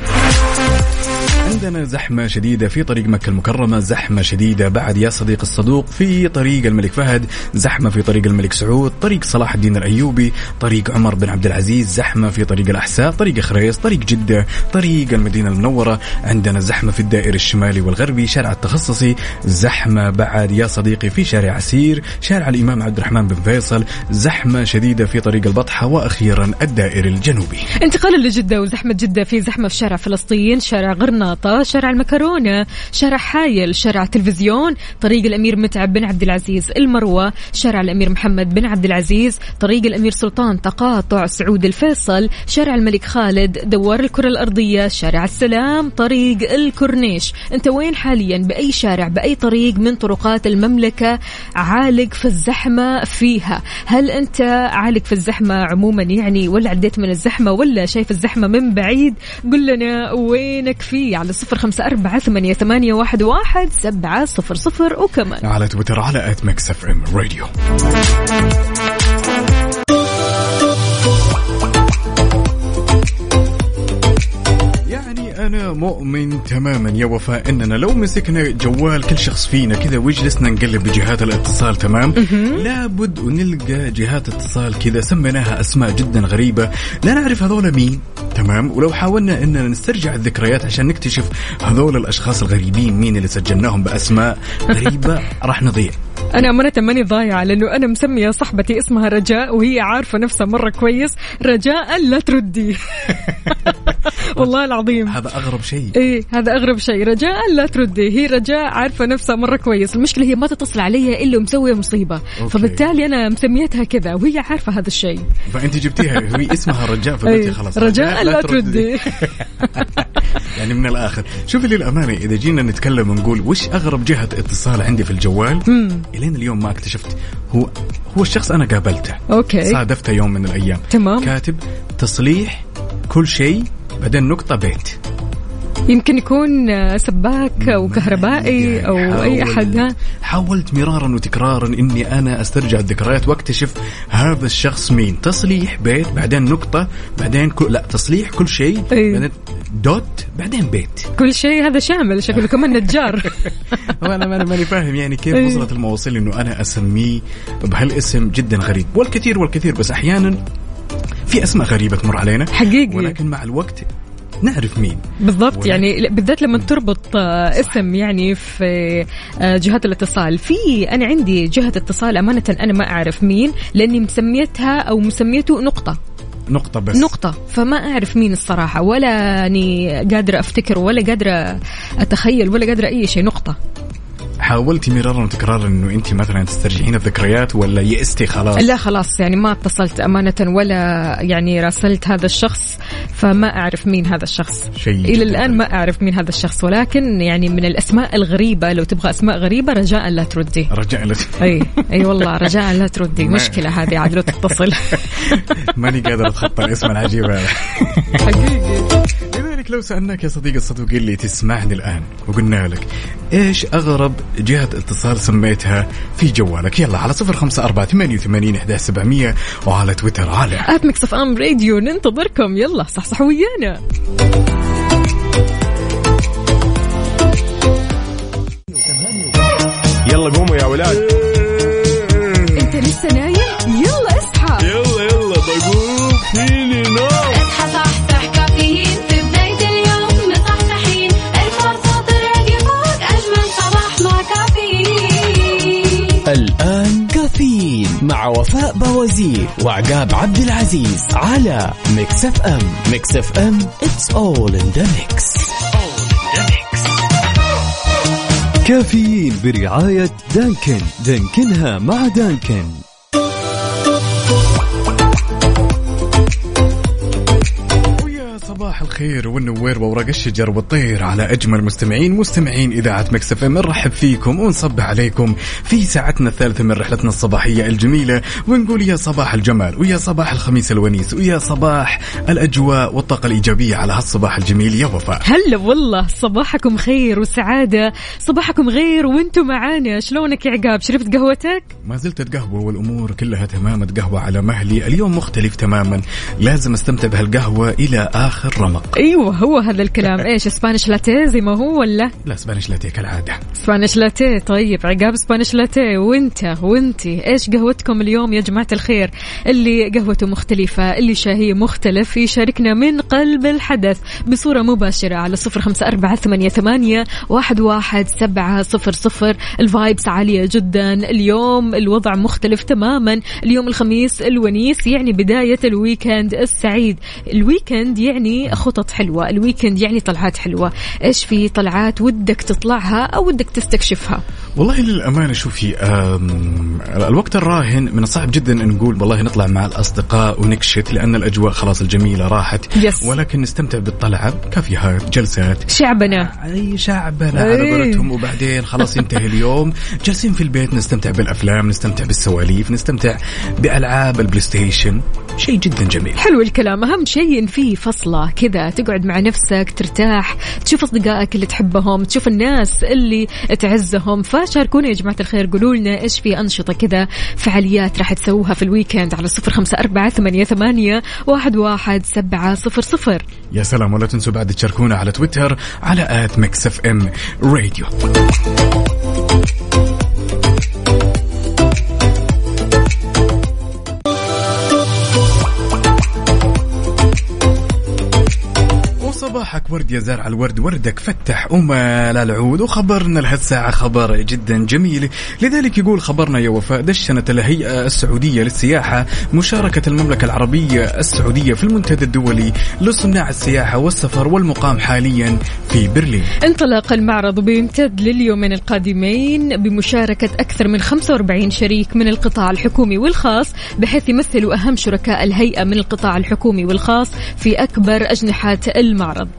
عندنا زحمة شديدة في طريق مكة المكرمة زحمة شديدة بعد يا صديق الصدوق في طريق الملك فهد زحمة في طريق الملك سعود طريق صلاح الدين الأيوبي طريق عمر بن عبد العزيز زحمة في طريق الأحساء طريق خريص طريق جدة طريق المدينة المنورة. عندنا زحمة في الدائري الشمالي والغربي شارع التخصصي زحمة بعد يا صديقي في شارع عسير شارع الإمام عبد الرحمن بن فيصل زحمة شديدة في طريق البطحة وأخيرا الدائري الجنوبي. انتقالا لجدة وزحمة جدة في زحمة في شارع فلسطين شارع غرناطة شارع المكرونة شارع حايل شارع التلفزيون طريق الأمير متعب بن عبد العزيز المروة شارع الأمير محمد بن عبد العزيز طريق الأمير سلطان تقاطع سعود الفيصل شارع الملك خالد دوار الكرة الأرضية شارع السلام طريق الكورنيش. أنت وين حاليا؟ بأي شارع بأي طريق من طرقات المملكة عالق في الزحمة فيها؟ هل أنت عالق في الزحمة عموما يعني ولا عديت من الزحمة ولا شايف الزحمة من بعيد؟ قل لنا وينك فيه. صفر خمسة أربعة ثمانية, ثمانية واحد, واحد سبعة صفر صفر وكمان. على تويتر على at Mix FM Radio أنا مؤمن تماما. يا وفاء إننا لو مسكنا جوال كل شخص فينا كذا وجلسنا نقلب بجهات الاتصال تمام؟ لابد ونلقى جهات اتصال كذا سميناها أسماء جدا غريبة. لا نعرف هذول مين تمام؟ ولو حاولنا إننا نسترجع الذكريات عشان نكتشف هذول الأشخاص الغريبين مين اللي سجلناهم بأسماء غريبة راح نضيع. أنا أمانة ماني ضايعة لأنه أنا مسمية صاحبتي اسمها رجاء وهي عارفة نفسها مرة كويس. رجاء لا تردي. والله العظيم. هذا أغرب شيء. إيه هذا أغرب شيء. رجاء لا تردي. هي رجاء عارفة نفسها مرة كويس. المشكلة هي ما تتصل علي إلا ومسويه مصيبة. أوكي. فبالتالي أنا مسميتها كذا وهي عارفة هذا الشيء. فأنت جبتيها. هي اسمها رجاء فقلتي إيه، خلاص. رجاء لا تردي. يعني من الآخر. شوفي للامانه إذا جينا نتكلم ونقول وش أغرب جهة اتصال عندي في الجوال؟ إلين اليوم ما اكتشفت. هو هو الشخص أنا قابلته. okay. صادفته يوم من الأيام. تمام. كاتب تصليح كل شيء بعدين نقطة بيت. يمكن يكون سباك أو كهربائي أو أي أحد. ها حاولت مرارا وتكرارا إني أنا أسترجع الذكريات واكتشف هذا الشخص مين. تصليح بيت بعدين نقطة بعدين كل لا تصليح كل شيء إيه. بعدين دوت بعدين بيت. كل شيء هذا شامل شكله كمان نجار. هو أنا ماني ماني فاهم يعني كيف إيه. وصلت المواصيل إنه أنا أسميه. بهالاسم جدا غريب. والكثير والكثير بس أحيانا في أسماء غريبة تمر علينا حقيقي. ولكن مع الوقت نعرف مين. بالضبط ولكن- يعني بالذات لما تربط آه، اسم يعني في آه، جهات الاتصال. في أنا عندي جهة اتصال أمانة أنا ما أعرف مين لأني مسميتها أو مسميته نقطة. نقطة بس. نقطة فما أعرف مين الصراحة ولا أني قادرة أفتكر ولا قادرة أتخيل ولا قادرة أي شيء. نقطة. حاولتي مرارا وتكرارا إنه انت مثلا تسترجعين الذكريات ولا يئستي خلاص؟ لا خلاص يعني ما اتصلت أمانة ولا يعني راسلت هذا الشخص فما أعرف مين هذا الشخص. شيء إلى جداً الآن ما أعرف مين هذا الشخص ولكن يعني من الأسماء الغريبة لو تبغى أسماء غريبة رجاء لا تردي. رجاء لا أي أي والله رجاء لا تردي. مشكلة هذه عاد لو تتصل. ماني قادر أتخطى الاسم العجيب هذا. حقيقي. لذلك لو سألناك يا صديقي الصدوق اللي تسمعني الآن وقلنا لك إيش أغرب جهة اتصال سميتها في جوالك؟ يلا على صفر خمسة أربعة ثمانية وثمانين إحدى سبعمية وعلى تويتر على at Mix FM Radio ننتظركم. يلا صحصحوا ويانا. يلا قوموا يا ولاد. مع وفاء بوازير وعقاب عبد العزيز على Mix FM Mix FM it's all in the mix. كافيين برعاية دانكن. دانكنها مع دانكن. صباح الخير والنوير وورق الشجر والطير على أجمل مستمعين مستمعين إذاعة Mix FM. نرحب فيكم ونصبح عليكم في ساعتنا الثالثة من رحلتنا الصباحية الجميلة. ونقول يا صباح الجمال ويا صباح الخميس الونيس ويا صباح الأجواء والطاقة الإيجابية على هالصباح الجميل. يا وفاء. هلا والله صباحكم خير وسعادة صباحكم غير وأنتم معانا. شلونك يا عقاب؟ شربت قهوتك؟ ما زلت أتقهوى والأمور كلها تمام اتقهوى على مهلي. اليوم مختلف تماما. لازم أستمتع بهالقهوة إلى آخر اخر رمق أيوه هو هذا الكلام. إيش Spanish latte زي ما هو ولا؟ لا Spanish latte كالعادة. Spanish latte طيب عقاب Spanish latte وأنت وانتي إيش قهوتكم اليوم يا جماعة الخير؟ اللي قهوته مختلفة اللي شاهية مختلف يشاركنا من قلب الحدث بصورة مباشرة على صفر خمسة أربعة ثمانية, ثمانية واحد, واحد سبعة صفر صفر. ال vibes عالية جدا. اليوم الوضع مختلف تماما. اليوم الخميس الونيس يعني بداية ال weekend السعيد. ال weekend يعني خطط حلوة ال weekend يعني طلعات حلوة. إيش في طلعات ودك تطلعها أو ودك تستكشفها؟ والله للأمانة شوفي الوقت الراهن من الصعب جدا أن نقول والله نطلع مع الأصدقاء ونكشت لأن الأجواء خلاص الجميلة راحت. yes. ولكن نستمتع بالطلعة كافيهات جلسات. شعبنا. أي شعبنا على إيه. قولتهم. وبعدين خلاص ينتهي اليوم. جالسين في البيت نستمتع بالأفلام نستمتع بالسواليف نستمتع بألعاب ال PlayStation. شيء جدا جميل. حلو الكلام. أهم شيء إن في كذا تقعد مع نفسك ترتاح تشوف أصدقائك اللي تحبهم تشوف الناس اللي تعزهم. فشاركونا يا جماعة الخير قولوا لنا إيش في أنشطة كذا فعاليات راح تسووها في ال weekend على صفر خمسة أربعة ثمانية, ثمانية واحد, واحد سبعة صفر صفر. يا سلام ولا تنسوا بعد تشاركونا على تويتر على at Mix FM Radio. وصباحك ورد يا زارع الورد وردك فتح وما لا العود وخبرنا لهالساعة خبر جدا جميل. لذلك يقول خبرنا يا وفاء دشنت الهيئة السعودية للسياحة مشاركة المملكة العربية السعودية في المنتدى الدولي لصناع السياحة والسفر والمقام حاليا في برلين. انطلق المعرض بيمتد لليومين القادمين بمشاركة أكثر من 45 شريك من القطاع الحكومي والخاص بحيث يمثلوا أهم شركاء الهيئة من القطاع الحكومي والخاص في أكبر أجنحة المعرض. وصبح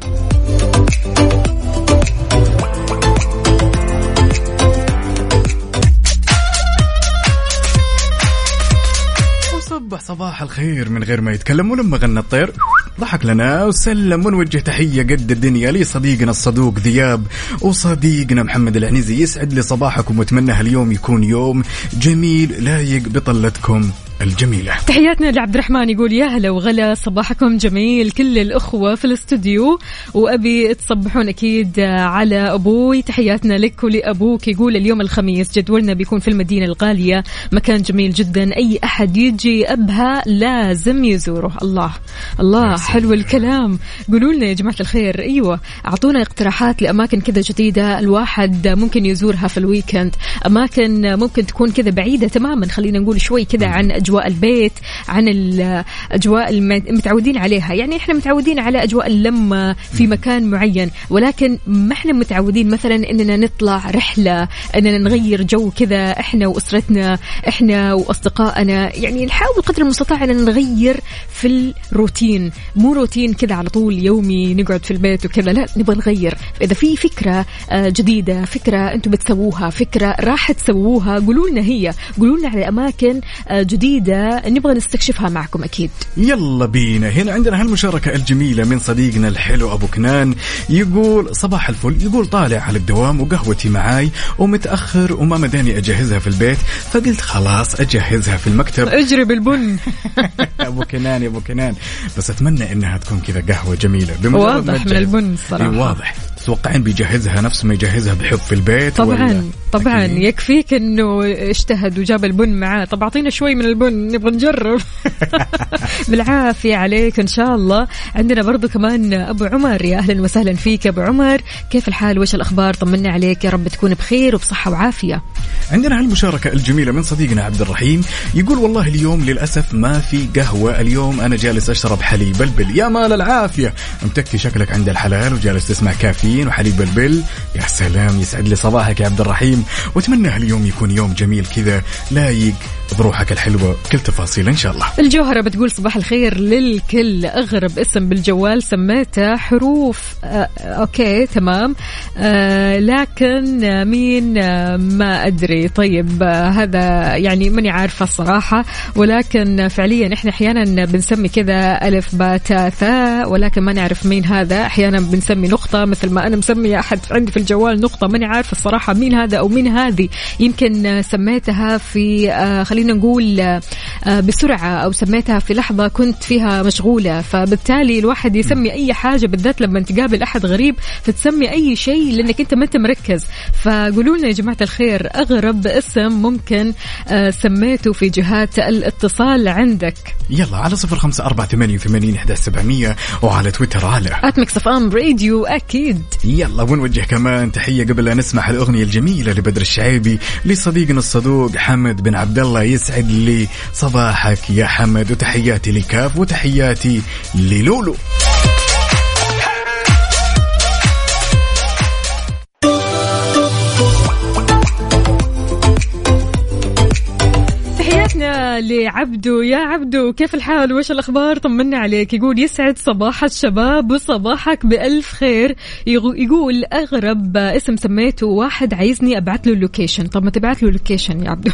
صباح الخير من غير ما يتكلم ولما غنى الطير. ضحك لنا وسلم ونوجه تحية قد الدنيا لصديقنا الصدوق ذياب وصديقنا محمد العنيزي يسعد لي صباحكم وأتمنى هاليوم يكون يوم جميل لايق بطلتكم. الجميلة. تحياتنا لعبد الرحمن يقول يا هلا وغلا صباحكم جميل كل الأخوة في الاستوديو. وأبي تصبحون أكيد على أبوي. تحياتنا لك ولأبوك. يقول اليوم الخميس جدولنا بيكون في المدينة الغالية. مكان جميل جدا. أي أحد يجي أبها لازم يزوره. الله الله حلو الكلام. قولوا لنا يا جماعة الخير. أيوة أعطونا اقتراحات لأماكن كذا جديدة الواحد ممكن يزورها في الويكند. أماكن ممكن تكون كذا بعيدة تماما. خلينا نقول شوي كذا عن أجواء البيت عن الأجواء المتعودين عليها. يعني إحنا متعودين على أجواء اللمة في مكان معين ولكن ما إحنا متعودين مثلا إننا نطلع رحلة إننا نغير جو كذا إحنا وأسرتنا إحنا وأصدقائنا. يعني نحاول قدر المستطاع إننا نغير في الروتين. مو روتين كذا على طول يومي نقعد في البيت وكذا لا نبغى نغير. إذا في فكرة آه، جديدة فكرة أنتم بتسووها فكرة راح تسووها قولوا لنا هي. قولوا لنا على أماكن آه، جديدة نبغى نستكشفها معكم أكيد. يلا بينا. هنا عندنا هالمشاركة الجميلة من صديقنا الحلو أبو كنان. يقول صباح الفل. يقول طالع على الدوام وقهوتي معاي ومتأخر وما مداني أجهزها في البيت فقلت خلاص أجهزها في المكتب. اجري بالبن. أبو كنان يا أبو كنان. بس أتمنى إنها تكون كذا قهوة جميلة. بمجرد واضح من. البن الصراحة. واضح. تتوقعين بيجهزها نفس ما يجهزها بحب في البيت طبعا ولا؟ طبعا أكيد. يكفيك إنه اجتهد وجاب البن معاه. طب أعطينا شوي من البن نبغى نجرب. بالعافية عليك إن شاء الله. عندنا برضو كمان أبو عمر. يا أهلا وسهلا فيك أبو عمر. كيف الحال؟ وش الأخبار؟ طمنا عليك. يا رب تكون بخير وبصحة وعافية. عندنا هالمشاركة الجميلة من صديقنا عبد الرحيم. يقول والله اليوم للأسف ما في قهوة اليوم. أنا جالس أشرب حليب بلبل يا مال العافية. متكي شكلك عند الحلال وجالس تسمع كافيين وحليب بلبل يا سلام يسعد لي صباحك يا عبد الرحيم. وأتمنى هاليوم يكون يوم جميل كذا لايق بروحك الحلوة كل تفاصيل إن شاء الله. الجوهرة بتقول صباح الخير للكل. أغرب اسم بالجوال سميته حروف آه أوكي تمام. آه لكن آه، مين؟ آه ما أدري. طيب آه هذا يعني ماني عارفة الصراحة. ولكن فعليا إحنا أحيانا بنسمي كذا ألف باء تاء ثاء ولكن ما نعرف مين هذا. أحيانا بنسمي نقطة مثل ما أنا مسمية أحد عندي في الجوال نقطة. ماني عارفة الصراحة مين هذا أو مين هذه. يمكن آه، سميتها في آه خلينا نقول آه، بسرعة أو سميتها في لحظة كنت فيها مشغولة. فبالتالي الواحد يسمي أي حاجة بالذات لما تقابل أحد غريب فتسمي أي شيء لأنك أنت ما أنت مركز. فقولوا لنا يا جماعة الخير أغرب اسم ممكن آه، سميته في جهات الاتصال عندك؟ يلا على صفر خمسة أربعة ثمانية وثمانين إحدى سبعمية وعلى تويتر على at Mix FM Radio أكيد. يلا ونوجه كمان تحية قبل لا نسمع الأغنية الجميلة لبدر الشعيبي لصديقنا الصدوق حمد بن عبد الله. يسعد لي صباحك يا حمد وتحياتي لكاف وتحياتي للولو. لعبدو يا عبدو كيف الحال؟ وش الأخبار؟ طمنا عليك. يقول يسعد صباح الشباب وصباحك بألف خير. يقول أغرب اسم سميته واحد عايزني أبعث له ال location طب ما تبعث له ال location يا عبدو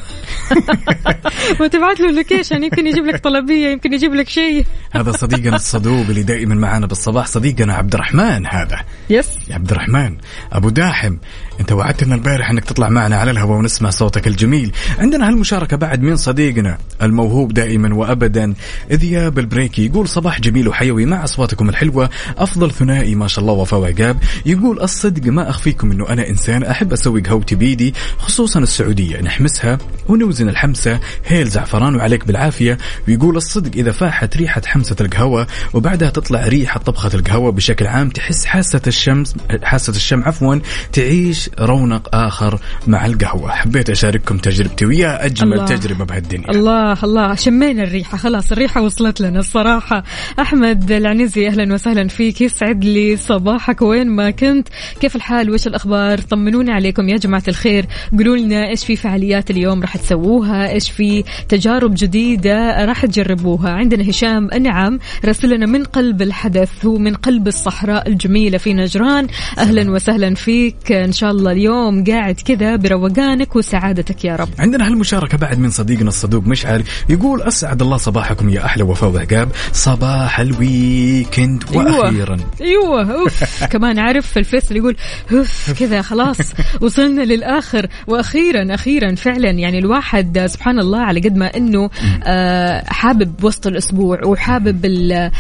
ما تبعث له ال location يمكن يجيب لك طلبية يمكن يجيب لك شيء. هذا صديقنا الصدوق اللي دائما معنا بالصباح. صديقنا عبد الرحمن هذا. yes يا عبد الرحمن أبو داحم انت وعدتنا البارح انك تطلع معنا على الهواء ونسمع صوتك الجميل. عندنا هالمشاركة بعد من صديقنا الموهوب دائما وابدا ذياب البريكي يقول صباح جميل وحيوي مع أصواتكم الحلوة أفضل ثنائي ما شاء الله وفاء وعقاب. يقول الصدق ما أخفيكم إنه أنا إنسان أحب أسوي قهوتي بيدي خصوصا السعودية. نحمسها ونوزن الحمسة. هيل زعفران وعليك بالعافية. ويقول الصدق إذا فاحت ريحة حمسة القهوة وبعدها تطلع ريحة طبخة القهوة بشكل عام تحس حاسة الشمس حاسة الشم عفوا تعيش رونق آخر مع القهوة. حبيت أشارككم تجربتي ويا أجمل الله. تجربة بهالدنيا الله الله. شمينا الريحة. خلاص الريحة وصلت لنا الصراحة. أحمد العنزي أهلا وسهلا فيك. يسعد لي صباحك. وين ما كنت كيف الحال؟ وش الأخبار؟ طمنونا عليكم يا جماعة الخير. قولوا لنا إيش في فعاليات اليوم راح تسووها؟ إيش في تجارب جديدة راح تجربوها؟ عندنا هشام أنعم رسل لنا من قلب الحدث ومن قلب الصحراء الجميلة في نجران. أهلا وسهلا فيك. إن شاء الله اليوم قاعد كذا بروقانك وسعادتك يا رب. عندنا هالمشاركة بعد من صديقنا الصدوق مشعل يقول أسعد الله صباحكم يا أحلى وفاء وعقاب صباح ال weekend وأخيرا. أيوه أوف. كمان عارف في ال face اللي يقول أوف كذا خلاص. وصلنا للآخر. وأخيرا أخيرا فعلا يعني الواحد سبحان الله على قد ما إنه آه، حابب وسط الأسبوع وحابب ال-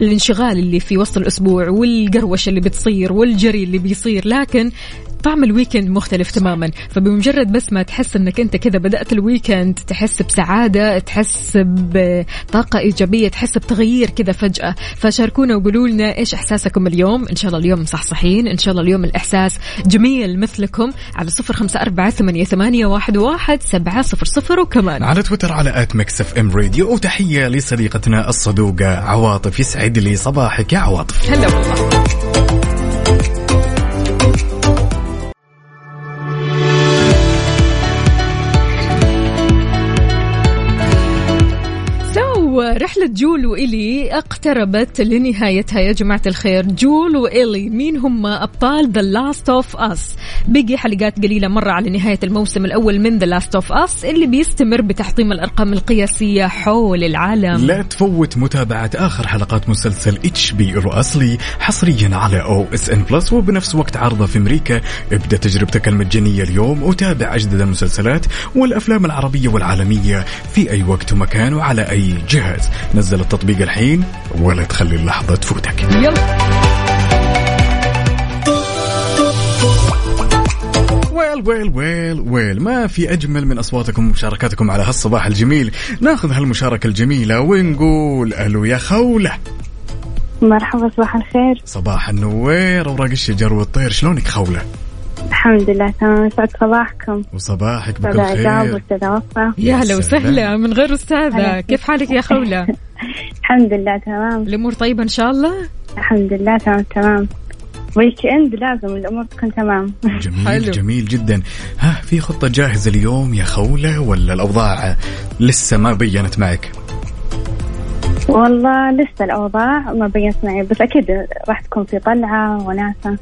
الانشغال اللي في وسط الأسبوع والقروشه اللي بتصير والجري اللي بيصير. لكن طعم ال weekend مختلف تماما. فبمجرد بس ما تحس إنك أنت كذا بدأت ال weekend تحس بسعادة تحس بطاقة إيجابية تحس بتغيير كذا فجأة. فشاركونا وقولوا لنا إيش إحساسكم اليوم. إن شاء الله اليوم مصحصحين. إن شاء الله اليوم الإحساس جميل مثلكم. على صفر خمسة أربعة ثمانية, ثمانية واحد, واحد سبعة صفر صفر وكمان. على تويتر على at Mix FM Radio. وتحية لصديقتنا الصدوقة عواطف يسعد لي صباحك يا عواطف. هلا والله. رحلة Joel و Ellie اقتربت لنهايتها يا جماعة الخير. Joel و Ellie مين هم أبطال The Last of Us بقي حلقات قليلة مرة على نهاية الموسم الأول من The Last of Us اللي بيستمر بتحطيم الأرقام القياسية حول العالم. لا تفوت متابعة آخر حلقات مسلسل HBO الأصلي حصريا على OSN Plus وبنفس وقت عرضه في أمريكا. ابدأ تجربتك المجانية اليوم وتابع أجدد المسلسلات والأفلام العربية والعالمية في أي وقت ومكان وعلى أي جهاز. نزل التطبيق الحين ولا تخلي اللحظة تفوتك. يلا. ويل ويل ويل ويل. ما في أجمل من أصواتكم ومشاركاتكم على هالصباح الجميل. ناخذ هالمشاركة الجميلة ونقول ألو يا خولة. مرحبا صباح الخير. صباح النوير أوراق الشجر والطير. شلونك خولة؟ الحمد لله تمام. يسعد صباحكم. وصباحك بكل خير. يا هلا. وسهلا من غير أستاذة. هلا. كيف حالك يا خولة؟ الحمد لله تمام. الأمور طيبة إن شاء الله؟ الحمد لله تمام تمام. ويك إند لازم الأمور تكون تمام. جميل حلو. جميل جدا. ها في خطة جاهزة اليوم يا خولة ولا الأوضاع لسه ما بينت معك؟ والله لسه الأوضاع ما بينت معي بس أكيد راح تكون في طلعة وناسة.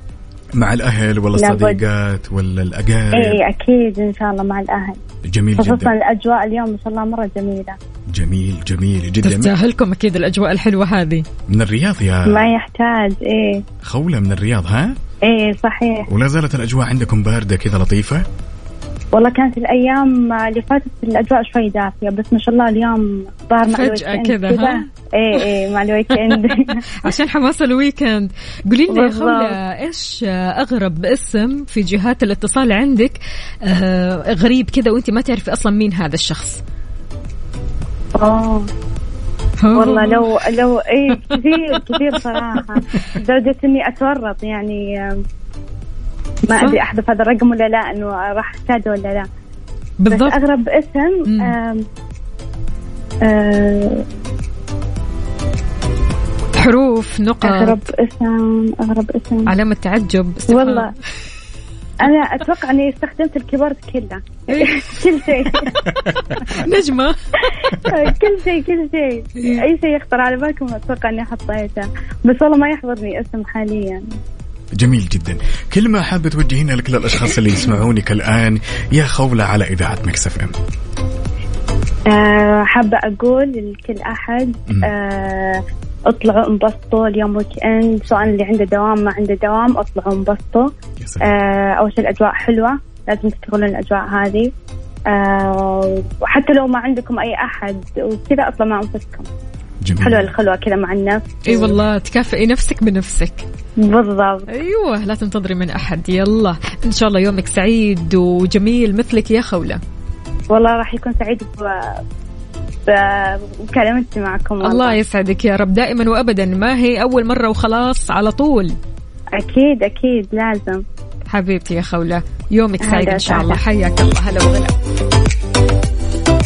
مع الأهل ولا. الصديقات ولا الأقارب؟ اي أكيد إن شاء الله مع الأهل. جميل خصوصا جدا الأجواء اليوم ما شاء الله مرة جميلة. جميل جميل جدا. تستاهلكم أكيد الأجواء الحلوة هذه. من الرياض يا ما يحتاج إيه. خولة من الرياض ها؟ إيه صحيح. ولا زالت الأجواء عندكم باردة كذا لطيفة؟ والله كانت الأيام اللي فاتت الأجواء شوي دافية بس ما شاء الله اليوم ظهر مع فجأة كذا، ها؟ إيه إيه مع ال weekend عشان حماس ال weekend. قولي لنا يا. خولة إيش أغرب اسم في جهات الاتصال عندك؟ آه غريب كذا وأنت ما تعرفي أصلا مين هذا الشخص. اوه والله لو لو إيه كثير كثير صراحة. لدرجه إني أتورط يعني ما. أدري أحذف هذا الرقم ولا لا إنه راح أحتاجه ولا لا. بس بالضبط. أغرب اسم. آم، آه، حروف نقط. أغرب اسم أغرب اسم. علامة تعجب. والله. أنا أتوقع إني استخدمت الكيبورد كله. كل شيء. نجمة. كل شيء كل شيء. أي شيء يخطر على بالكم أتوقع إني حطيته. بس والله ما يحضرني اسم حاليا. جميل جدا. كلمة حابة توجهينها لكل الأشخاص اللي يسمعونك الآن يا خولة على إذاعة Mix FM. آه، حابة أقول لكل أحد. آه، اطلعوا انبسطوا اليوم weekend سواء اللي عنده دوام ما عنده دوام اطلعوا انبسطوا. آه، أول شيء الأجواء حلوة لازم تستغلون الأجواء هذه. وحتى لو ما عندكم أي أحد وكذا اطلعوا مع أنفسكم. جميل. حلوة الخلوة كذا مع النفس إي والله تكافئي نفسك بنفسك. بالضبط. أيوه لا تنتظري من أحد. يلا إن شاء الله يومك سعيد وجميل مثلك يا خولة. والله راح يكون سعيد ب- معكم والله. الله يسعدك يا رب. دائما وابدا ما هي أول مرة وخلاص على طول؟ أكيد أكيد لازم. حبيبتي يا خولة يومك سعيد إن شاء الله. حياك الله. هلا وغلا.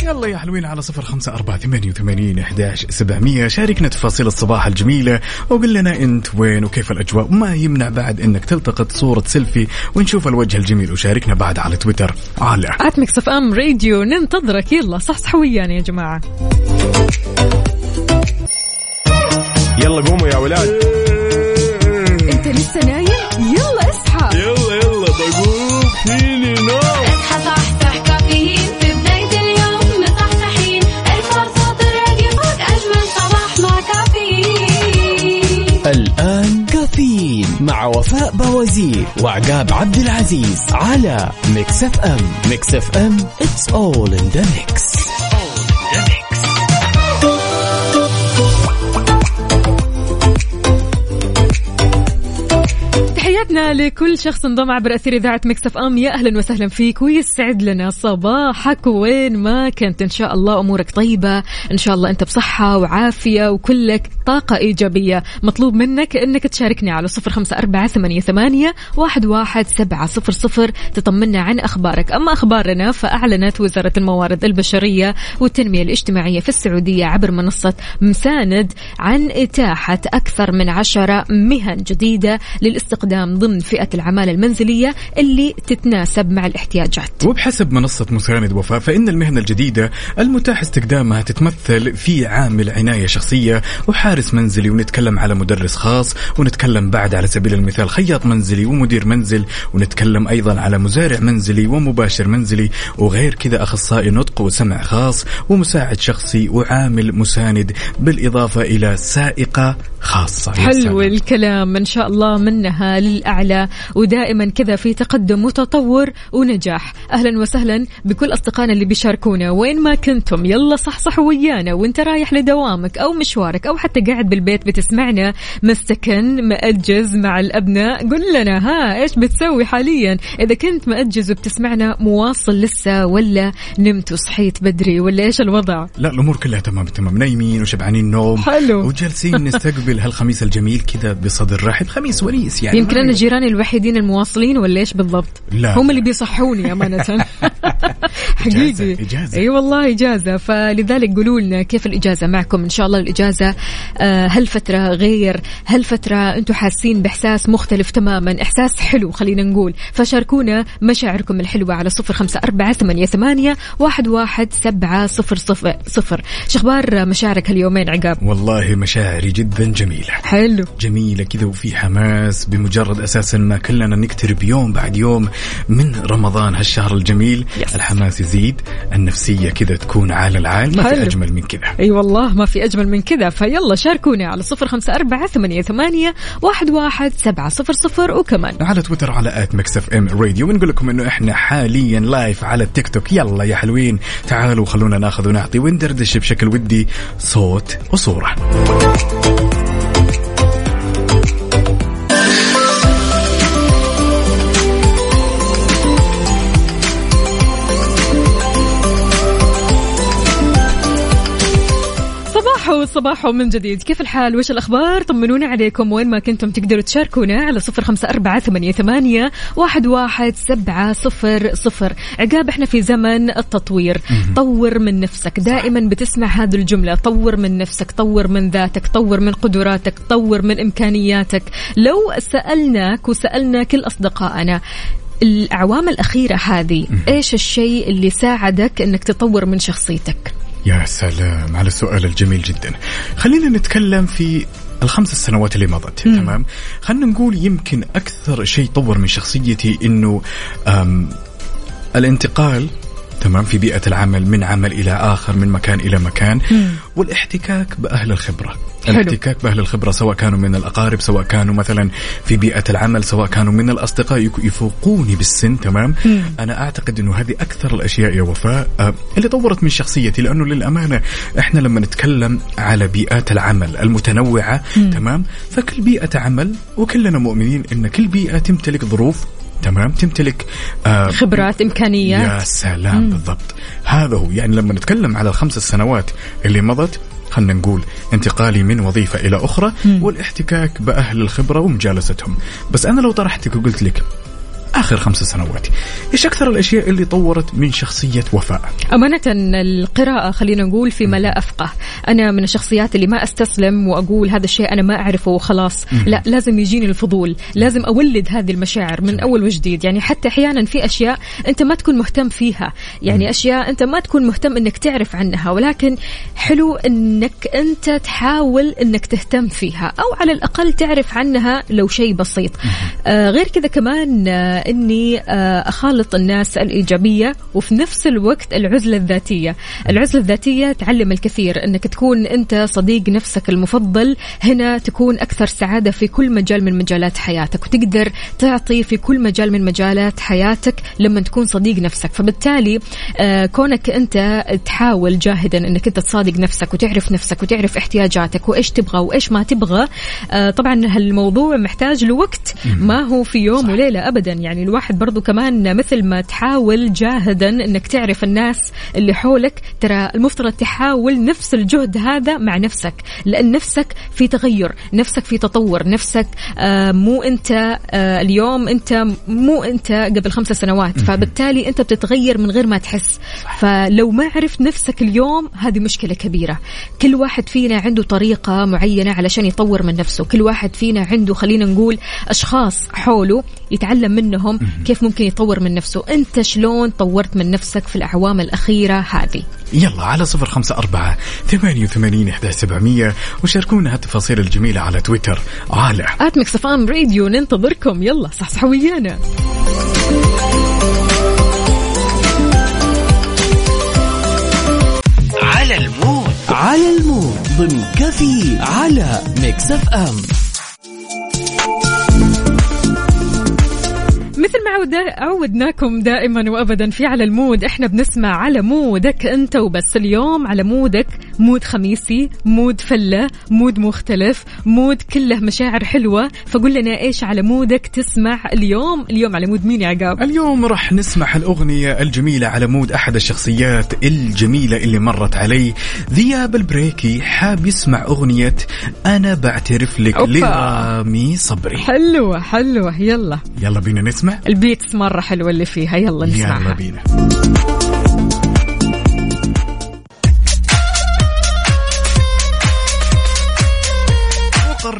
يلا يا حلوين على صفر خمسة أربعة ثمانية وثمانين إحداش سبعمية. شاركنا تفاصيل الصباح الجميلة وقل لنا أنت وين وكيف الأجواء ما يمنع بعد أنك تلتقط صورة سيلفي ونشوف الوجه الجميل وشاركنا بعد على تويتر على at Mix FM Radio ننتظرك. يلا صحصح ويانا يا جماعة. يلا قوموا يا ولاد. انت لسه نايم؟ يلا اصحى. يلا يلا بقوم فيني. مع وفاء بوازير وعقاب عبد العزيز على Mix FM. Mix FM it's all in the mix. تحياتنا لكل شخص انضم عبر أثير إذاعة Mix FM. يا أهلا وسهلا فيك ويسعد لنا صباحك وين ما كنت. إن شاء الله أمورك طيبة. إن شاء الله أنت بصحة وعافية وكلك طاقة إيجابية. مطلوب منك إنك تشاركني على صفر خمسة أربعة ثمانية, ثمانية واحد, واحد سبعة صفر صفر. تطمنا عن أخبارك. أما أخبارنا فأعلنت وزارة الموارد البشرية والتنمية الاجتماعية في السعودية عبر منصة مساند عن إتاحة أكثر من عشرة مهن جديدة للاستقدام ضمن فئة العمالة المنزلية اللي تتناسب مع الاحتياجات. وبحسب منصة مساند وفاء فإن المهنة الجديدة المتاح استخدامها تتمثل في عامل عناية شخصية وحارس منزلي ونتكلم على مدرس خاص ونتكلم بعد على سبيل المثال خياط منزلي ومدير منزل ونتكلم أيضا على مزارع منزلي ومباشر منزلي وغير كذا أخصائي نطق وسمع خاص ومساعد شخصي وعامل مساند بالإضافة إلى سائقة خاصة. حلو. الكلام. إن شاء الله منها للاعلى ودائما كذا في تقدم وتطور ونجاح. أهلا وسهلا بكل أصدقائنا اللي بيشاركونا. وين ما كنتم يلا صحصح ويانا. وانت رايح لدوامك أو مشوارك أو حتى قاعد بالبيت بتسمعنا مستكن مأجز مع الأبناء. قل لنا ها إيش بتسوي حاليا؟ إذا كنت مأجز وبتسمعنا مواصل لسه ولا نمت وصحيت بدري؟ ولا إيش الوضع؟ لا الأمور كلها تمام تمام. نايمين وشبعانين نوم. حلو. وجالسين نستقبل هالخميس الجميل كذا بصدر رحب. خميس ونيس يعني يمكن ما- أنا جيراني الوحيدين المواصلين ولا إيش بالضبط؟ لا. هم اللي بيصحوني أمانة. حقيقي. إجازة. أي والله إجازة. فلذلك قولوا لنا كيف الإجازة معكم؟ إن شاء الله الإجازة آه، هل فتره غير هل فتره أنتم حاسين بإحساس مختلف تماما إحساس حلو خلينا نقول. فشاركونا مشاعركم الحلوة على صفر خمسة أربعة ثمانية, ثمانية واحد, واحد سبعة صفر صفر. صفر شخبار مشاعرك هاليومين عقاب؟ والله مشاعري جدا جميلة. حلو. جميلة كذا وفي حماس بمجرد أساسا ما كلنا نقترب يوم بعد يوم من رمضان هالشهر الجميل. yes. الحماس يزيد النفسية كذا تكون على العال. ما في حلو. أجمل من كذا. أي والله ما في أجمل من كذا. فيلا شاركونا على صفر خمسة أربعة ثمانية ثمانية واحد واحد سبعة صفر صفر وكمان. على تويتر على at Mix FM Radio. ونقول لكم إنه إحنا حاليا live على التيك توك يلا يا حلوين تعالوا خلونا ناخذ ونعطي وندردش بشكل ودي صوت وصورة. صباحو صباحو من جديد. كيف الحال؟ وش الأخبار؟ طمنونا عليكم. وين ما كنتم تقدروا تشاركونا على صفر خمسة أربعة ثمانية, ثمانية واحد, واحد سبعة صفر صفر. عقاب إحنا في زمن التطوير. طور من نفسك. دائما بتسمع هذه الجملة. طور من نفسك طور من ذاتك طور من قدراتك طور من إمكانياتك. لو سألناك وسألنا كل أصدقائنا الأعوام الأخيرة هذه إيش الشيء اللي ساعدك أنك تطور من شخصيتك؟ يا سلام على السؤال الجميل جدا. خلينا نتكلم في الخمس سنوات اللي مضت تمام؟ خلينا نقول يمكن أكثر شيء طور من شخصيتي إنه الانتقال تمام في بيئة العمل من عمل إلى آخر من مكان إلى مكان. والاحتكاك بأهل الخبرة. حلو. الاحتكاك بأهل الخبرة سواء كانوا من الأقارب سواء كانوا مثلا في بيئة العمل سواء كانوا من الأصدقاء يفوقوني بالسن تمام؟ أنا أعتقد أنه هذه أكثر الأشياء يا وفاء آه، اللي طورت من شخصيتي لأنه للأمانة إحنا لما نتكلم على بيئات العمل المتنوعة تمام؟ فكل بيئة عمل وكلنا مؤمنين أن كل بيئة تمتلك ظروف تمام؟ تمتلك آه خبرات إمكانيات. يا سلام بالضبط. هذا هو يعني لما نتكلم على الخمس سنوات اللي مضت خلينا نقول انتقالي من وظيفة إلى أخرى والاحتكاك بأهل الخبرة ومجالستهم. بس أنا لو طرحتك وقلت لك آخر خمس سنوات. إيش أكثر الأشياء اللي طورت من شخصية وفاء؟ أمانة القراءة خلينا نقول فيما لا أفقه. أنا من الشخصيات اللي ما أستسلم وأقول هذا الشيء أنا ما أعرفه وخلاص. لا لازم يجيني الفضول. لازم أولد هذه المشاعر من أول وجديد. يعني حتى أحيانا في أشياء أنت ما تكون مهتم فيها. يعني أشياء أنت ما تكون مهتم أنك تعرف عنها ولكن حلو أنك أنت تحاول أنك تهتم فيها أو على الأقل تعرف عنها لو شيء بسيط. آه غير كذا كمان آه أني آه أخالط الناس الإيجابية وفي نفس الوقت العزلة الذاتية. العزلة الذاتية تعلم الكثير أنك تكون أنت صديق نفسك المفضل. هنا تكون أكثر سعادة في كل مجال من مجالات حياتك وتقدر تعطي في كل مجال من مجالات حياتك لما تكون صديق نفسك. فبالتالي آه كونك أنت تحاول جاهدا أنك أنت تصادق نفسك وتعرف نفسك وتعرف احتياجاتك وإيش تبغى وإيش ما تبغى آه طبعا هالموضوع محتاج له وقت ما هو في يوم وليلة أبدا. يعني الواحد برضو كمان مثل ما تحاول جاهدا أنك تعرف الناس اللي حولك ترى المفترض تحاول نفس الجهد هذا مع نفسك لأن نفسك في تغير نفسك في تطور نفسك آه مو أنت آه اليوم أنت مو أنت قبل خمسة سنوات فبالتالي أنت بتتغير من غير ما تحس. فلو ما عرفت نفسك اليوم هذه مشكلة كبيرة. كل واحد فينا عنده طريقة معينة علشان يطور من نفسه كل واحد فينا عنده خلينا نقول أشخاص حوله يتعلم منهم كيف ممكن يطور من نفسه. أنت شلون طورت من نفسك في الأعوام الأخيرة هذه؟ يلا على صفر خمسة أربعة ثمانية وثمانين إحدى سبعمية وشاركونا هالتفاصيل الجميلة على تويتر. على at Mix FM Radio ننتظركم. يلا صحصحوا ويانا على المود. على المود. ضمن كفي على ميكس اف ام مثل ما عود- عودناكم دائما وابدا في على ال mood إحنا بنسمع على mood ك أنت وبس اليوم على mood ك mood خميسي mood فلة mood مختلف mood كله مشاعر حلوة. فقول لنا إيش على mood ك تسمع اليوم؟ اليوم على mood مين يا عقاب؟ اليوم راح نسمع الأغنية الجميلة على mood أحد الشخصيات الجميلة اللي مرت علي. ذياب البريكي حاب يسمع أغنية أنا بعترف لك أوبا. لرامي صبري. حلوة حلوة. يلا. يلا بينا نسمع. ال beats مرة حلوة اللي فيها. يلا يلا نسمعها بينا.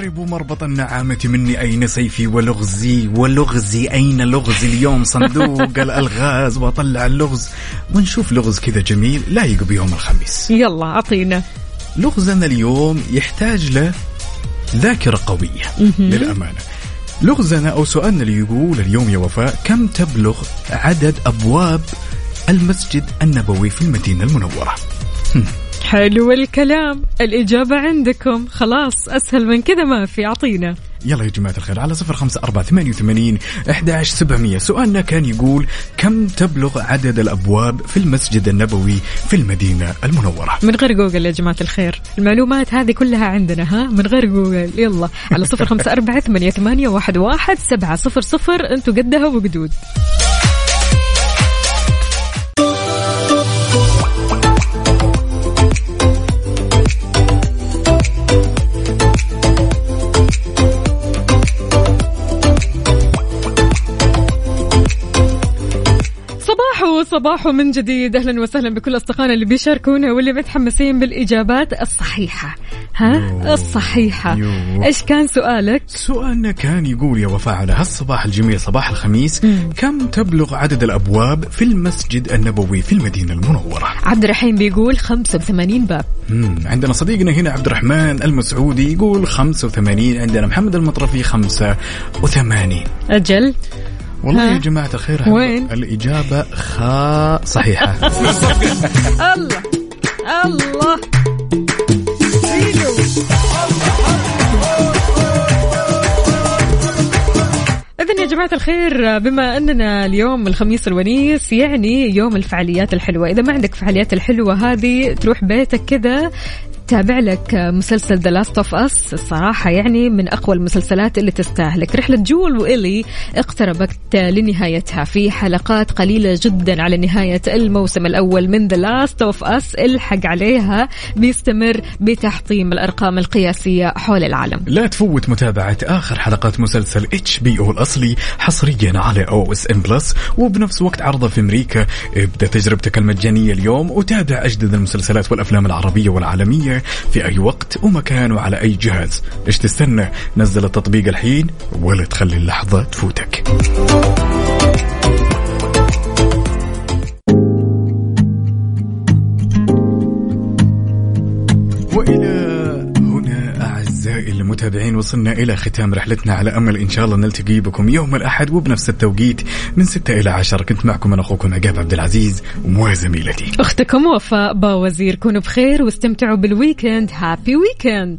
أقرب مربط النعامة مني أين سيفي ولغزي؟ ولغزي أين لغزي؟ اليوم صندوق الألغاز وأطلع اللغز. ونشوف لغز كذا جميل لايق بيوم الخميس. يلا أعطينا. لغزنا اليوم يحتاج له ذاكرة قوية للأمانة. لغزنا أو سؤالنا اللي يقول اليوم يا وفاء كم تبلغ عدد أبواب المسجد النبوي في المدينة المنورة؟ حلو الكلام. الإجابة عندكم. خلاص أسهل من كذا ما في أعطينا. يلا يا جماعة الخير على صفر خمسة أربعة ثمانية وثمانين أحد سبعمية. سؤالنا كان يقول كم تبلغ عدد الأبواب في المسجد النبوي في المدينة المنورة؟ من غير جوجل يا جماعة الخير. المعلومات هذه كلها عندنا ها؟ من غير جوجل. يلا على صفر خمسة أربعة ثمانية, ثمانية واحد, واحد سبعة صفر صفر. أنتوا قدها وقدود. صباحو صباحو من جديد. أهلا وسهلا بكل أصدقائنا اللي بيشاركونا واللي متحمسين بالإجابات الصحيحة. ها؟ يوه. الصحيحة. يوه. إيش كان سؤالك؟ سؤالنا كان يقول يا وفاء على هالصباح الجميل صباح الخميس كم تبلغ عدد الأبواب في المسجد النبوي في المدينة المنورة؟ عبد الرحيم بيقول 85 باب. مم. عندنا صديقنا هنا عبد الرحمن المسعودي يقول 85 عندنا محمد المطرفي 85 أجل. والله؟ يا جماعة الخير وين؟ الإجابة خا صحيحة الله الله إذن يا جماعة الخير بما أننا اليوم الخميس الونيس يعني يوم الفعاليات الحلوة إذا ما عندك فعاليات الحلوة هذه تروح بيتك كذا تابع لك مسلسل The Last of Us الصراحة يعني من أقوى المسلسلات اللي تستاهلك. رحلة جول وإلي اقتربت لنهايتها. في حلقات قليلة جدا على نهاية الموسم الأول من The Last of Us الحق عليها بيستمر بتحطيم الأرقام القياسية حول العالم. لا تفوت متابعة آخر حلقات مسلسل HBO الأصلي حصريا على OSN Plus وبنفس وقت عرضه في أمريكا. ابدأ تجربتك المجانية اليوم وتابع أجدد المسلسلات والأفلام العربية والعالمية. في أي وقت ومكان وعلى أي جهاز. إيش تستنى؟ نزل التطبيق الحين ولا تخلي اللحظة تفوتك. اعزائي المتابعين وصلنا إلى ختام رحلتنا على أمل إن شاء الله نلتقي بكم يوم الأحد وبنفس التوقيت من 6 إلى 10 كنت معكم أنا أخوكم عقاب عبد العزيز وزميلتي أختكم وفاء باوزير كونوا بخير واستمتعوا بال weekend happy weekend